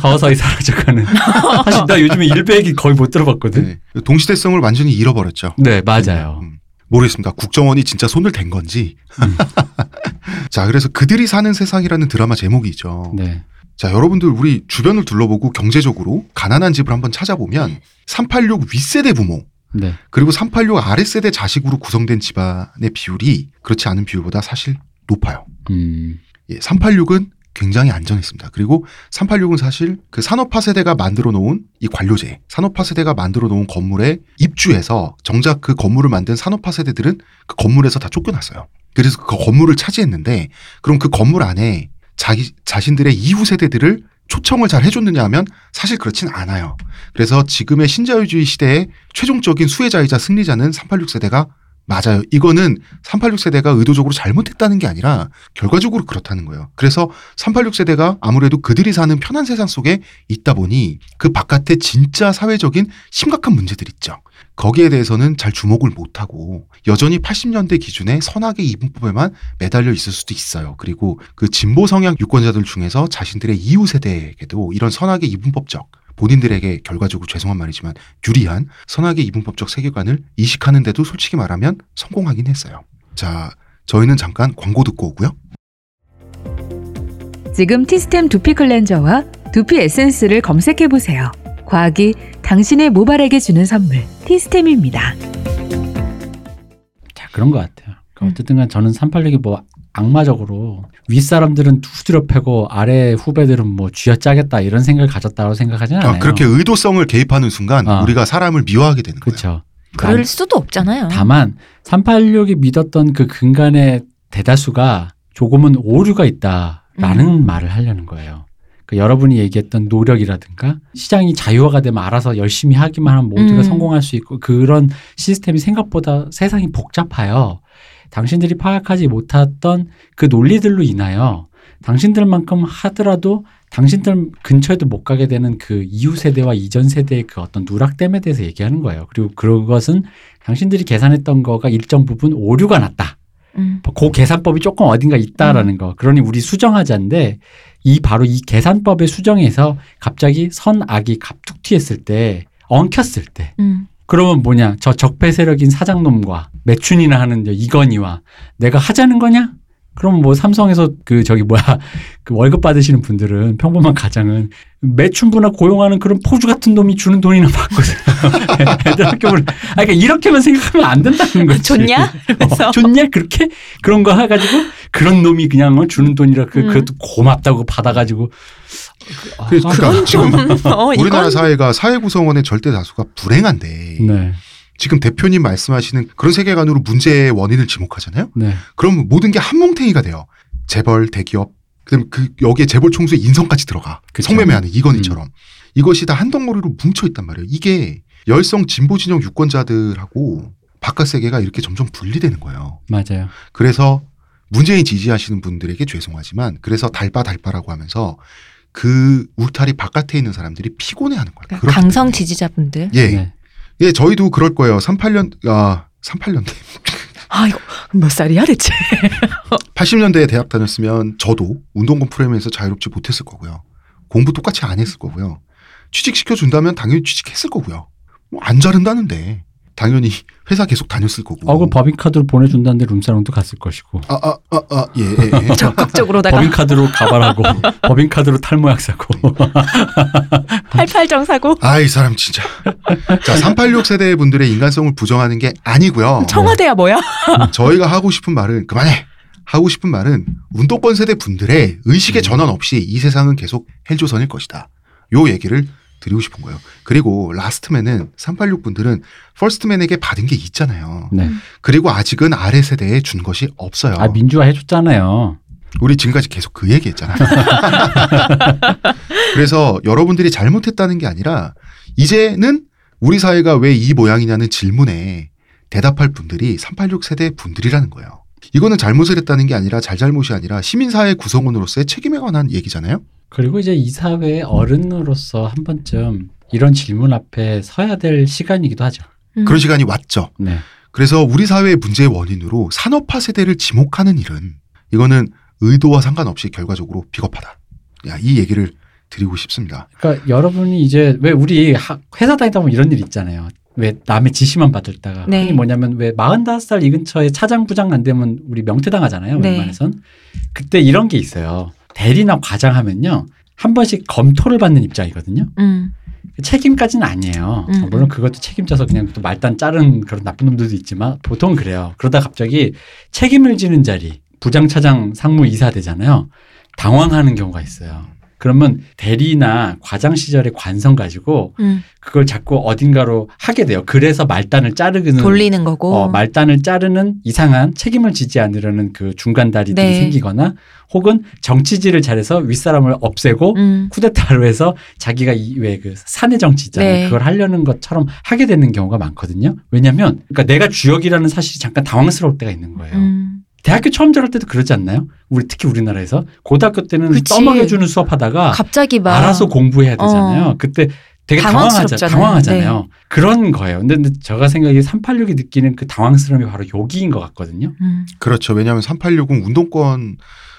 서서히 사라져가는. 사실 나 요즘에 일배 얘기 거의 못 들어봤거든. 네. 동시대성을 완전히 잃어버렸죠. 네, 맞아요. 음, 모르겠습니다. 국정원이 진짜 손을 댄 건지. 음. 자, 그래서 그들이 사는 세상이라는 드라마 제목이죠. 네. 자, 여러분들 우리 주변을 둘러보고 경제적으로 가난한 집을 한번 찾아보면 386 윗세대 부모 네. 그리고 386 아랫세대 자식으로 구성된 집안의 비율이 그렇지 않은 비율보다 사실 높아요. 음. 예, 386은 굉장히 안전했습니다. 그리고 386은 사실 그 산업화 세대가 만들어 놓은 이 관료제, 산업화 세대가 만들어 놓은 건물에 입주해서 정작 그 건물을 만든 산업화 세대들은 그 건물에서 다 쫓겨났어요. 그래서 그 건물을 차지했는데 그럼 그 건물 안에 자기 자신들의 이후 세대들을 초청을 잘 해줬느냐 하면 사실 그렇진 않아요. 그래서 지금의 신자유주의 시대의 최종적인 수혜자이자 승리자는 386 세대가 맞아요. 이거는 386 세대가 의도적으로 잘못했다는 게 아니라 결과적으로 그렇다는 거예요. 그래서 386 세대가 아무래도 그들이 사는 편한 세상 속에 있다 보니 그 바깥에 진짜 사회적인 심각한 문제들 있죠. 거기에 대해서는 잘 주목을 못하고 여전히 80년대 기준의 선악의 이분법에만 매달려 있을 수도 있어요. 그리고 그 진보 성향 유권자들 중에서 자신들의 이후 세대에게도 이런 선악의 이분법적 본인들에게 결과적으로 죄송한 말이지만 유리한 선악의 이분법적 세계관을 이식하는데도 솔직히 말하면 성공하긴 했어요. 자, 저희는 잠깐 광고 듣고 오고요. 지금 티스템 두피 클렌저와 두피 에센스를 검색해 보세요. 과학이 당신의 모발에게 주는 선물 티스템입니다. 자, 그런 것 같아요. 그러니까 음. 어쨌든 간 저는 386이 뭐 악마적으로 윗사람들은 두드려 패고 아래 후배들은 뭐 쥐어짜겠다 이런 생각을 가졌다고 생각하지는 않아요. 아, 그렇게 의도성을 개입하는 순간 아. 우리가 사람을 미워하게 되는 거예요. 그렇죠. 그럴 수도 없잖아요. 다만 386이 믿었던 그 근간의 대다수가 조금은 오류가 있다라는 음. 말을 하려는 거예요. 그 여러분이 얘기했던 노력이라든가 시장이 자유화가 되면 알아서 열심히 하기만 하면 모두가 음. 성공할 수 있고 그런 시스템이 생각보다 세상이 복잡해요. 당신들이 파악하지 못했던 그 논리들로 인하여 당신들만큼 하더라도 당신들 근처에도 못 가게 되는 그 이후 세대와 이전 세대의 그 어떤 누락됨에 대해서 얘기하는 거예요. 그리고 그것은 당신들이 계산했던 거가 일정 부분 오류가 났다. 음. 그 계산법이 조금 어딘가 있다라는 거. 그러니 우리 수정하자인데 이 바로 이 계산법의 수정에서 갑자기 선악이 갑툭튀했을 때 엉켰을 때 음. 그러면 뭐냐 저 적폐 세력인 사장놈과 매춘이나 하는 저 이건희와 내가 하자는 거냐? 그럼 뭐 삼성에서 그 저기 뭐야 그 월급 받으시는 분들은 평범한 가장은 매춘부나 고용하는 그런 포주 같은 놈이 주는 돈이나 받거든. 애들 학교 보내. 아 그러니까 이렇게만 생각하면 안 된다는 거지. 좋냐? 어, 좋냐 그렇게 그런 거 해가지고 그런 놈이 그냥 어, 주는 돈이라 그 음. 그것도 고맙다고 받아가지고 아, 그러니까 어, 우리나라 사회가 사회 구성원의 절대 다수가 불행한데 네, 지금 대표님 말씀하시는 그런 세계관으로 문제의 원인을 지목하잖아요. 네, 그럼 모든 게 한 뭉탱이가 돼요. 재벌, 대기업, 그다음 그 여기에 재벌 총수의 인성까지 들어가. 그쵸. 성매매하는 이건희처럼 이것이 다 한 덩어리로 뭉쳐 있단 말이에요. 이게 열성 진보 진영 유권자들하고 바깥 세계가 이렇게 점점 분리되는 거예요. 맞아요. 그래서 문재인 지지하시는 분들에게 죄송하지만 그래서 달바 달바라고 하면서 그 울타리 바깥에 있는 사람들이 피곤해하는 거예요. 그렇기 강성 때문에. 지지자분들. 예, 네. 예, 저희도 그럴 거예요. 38년 아 38년대 아 이거 몇 살이야 대체? 80년대에 대학 다녔으면 저도 운동권 프레임에서 자유롭지 못했을 거고요. 공부 똑같이 안 했을 거고요. 취직시켜 준다면 당연히 취직했을 거고요. 뭐 안 자른다는데 당연히 회사 계속 다녔을 거고. 어, 그 법인카드로 보내준다는데 룸사롱도 갔을 것이고. 아, 아, 아, 아, 예, 예, 예. 적극적으로다가 법인카드로 가발하고, 법인카드로 탈모약 사고. 88정 사고 아, 이 사람 진짜. 자, 386 세대 분들의 인간성을 부정하는 게 아니고요. 청와대야 뭐야? 저희가 하고 싶은 말은 그만해. 하고 싶은 말은 운동권 세대 분들의 의식의 음. 전환 없이 이 세상은 계속 헬조선일 것이다. 요 얘기를 드리고 싶은 거예요. 그리고 라스트맨은 386 분들은 퍼스트맨에게 받은 게 있잖아요. 네. 그리고 아직은 아래 세대에 준 것이 없어요. 아, 민주화 해줬잖아요. 우리 지금까지 계속 그 얘기 했잖아요. 그래서 여러분들이 잘못했다는 게 아니라 이제는 우리 사회가 왜 이 모양이냐는 질문에 대답할 분들이 386 세대 분들이라는 거예요. 이거는 잘못을 했다는 게 아니라 잘잘못이 아니라 시민사회 구성원으로서의 책임에 관한 얘기잖아요. 그리고 이제 이 사회의 어른으로서 한 번쯤 이런 질문 앞에 서야 될 시간이기도 하죠. 음. 그런 시간이 왔죠. 네. 그래서 우리 사회의 문제의 원인으로 산업화 세대를 지목하는 일은 이거는 의도와 상관없이 결과적으로 비겁하다. 야, 이 얘기를 드리고 싶습니다. 그러니까 여러분이 이제 왜 우리 하- 회사 다니다 보면 이런 일 있잖아요. 왜 남의 지시만 받을다가 네. 흔히 뭐냐면 왜 45살 이 근처에 차장 부장 안 되면 우리 명퇴당하잖아요. 네. 웬만해선. 그때 이런 게 있어요. 대리나 과장 하면요. 한 번씩 검토를 받는 입장이거든요. 음. 책임까지는 아니에요. 음. 물론 그것도 책임져서 그냥 또 말단 자른 그런 나쁜 놈들도 있지만 보통 그래요. 그러다 갑자기 책임을 지는 자리 부장, 차장, 상무, 이사 되잖아요. 당황하는 경우가 있어요. 그러면 대리나 과장 시절의 관성 가지고 음. 그걸 자꾸 어딘가로 하게 돼요. 그래서 말단을 자르는 돌리는 거고. 어, 말단을 자르는 이상한 책임을 지지 않으려는 그 중간 다리들이 네. 생기거나 혹은 정치질을 잘해서 윗사람을 없애고 음. 쿠데타로 해서 자기가 이왜그 사내 정치 있잖아요. 네. 그걸 하려는 것처럼 하게 되는 경우가 많거든요. 왜냐하면 그러니까 내가 주역이라는 사실이 잠깐 당황스러울 때가 있는 거예요. 음. 대학교 처음 들어갈 때도 그러지 않나요? 우리 특히 우리나라에서 고등학교 때는 그치. 떠먹여주는 수업하다가 갑자기 막 알아서 공부해야 되잖아요. 어. 그때 되게 당황하자, 당황스럽잖아요. 네. 당황하잖아요. 그런 거예요. 근데, 근데 제가 생각에 386이 느끼는 그 당황스러움이 바로 여기인 것 같거든요. 음. 그렇죠. 왜냐하면 386은 운동권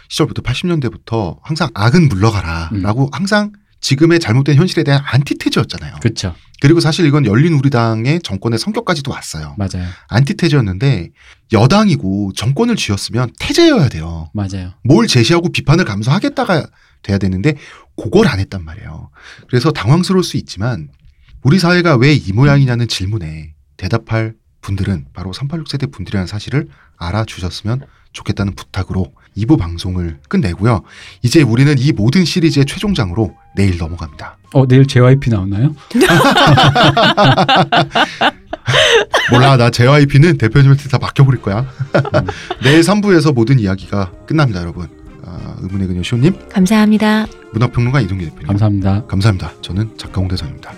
시절부터 80년대부터 항상 악은 물러가라라고 음. 항상 지금의 잘못된 현실에 대한 안티테즈였잖아요. 그렇죠. 그리고 사실 이건 열린 우리당의 정권의 성격까지도 왔어요. 맞아요. 안티테즈였는데 여당이고 정권을 쥐었으면 태제여야 돼요. 맞아요. 뭘 제시하고 비판을 감수하겠다가 돼야 되는데 그걸 안 했단 말이에요. 그래서 당황스러울 수 있지만 우리 사회가 왜 이 모양이냐는 질문에 대답할 분들은 바로 386 세대 분들이라는 사실을 알아주셨으면 좋겠다는 부탁으로 2부 방송을 끝내고요. 이제 우리는 이 모든 시리즈의 최종장으로 내일 넘어갑니다. 어, 내일 JYP 나오나요? 몰라, 나 JYP는 대표님한테 다 맡겨버릴 거야. 내일 3부에서 모든 이야기가 끝납니다, 여러분. 아, 의문의 그녀 시호님, 감사합니다. 문화평론가 이동기 대표님. 감사합니다. 감사합니다. 저는 작가 홍대선입니다.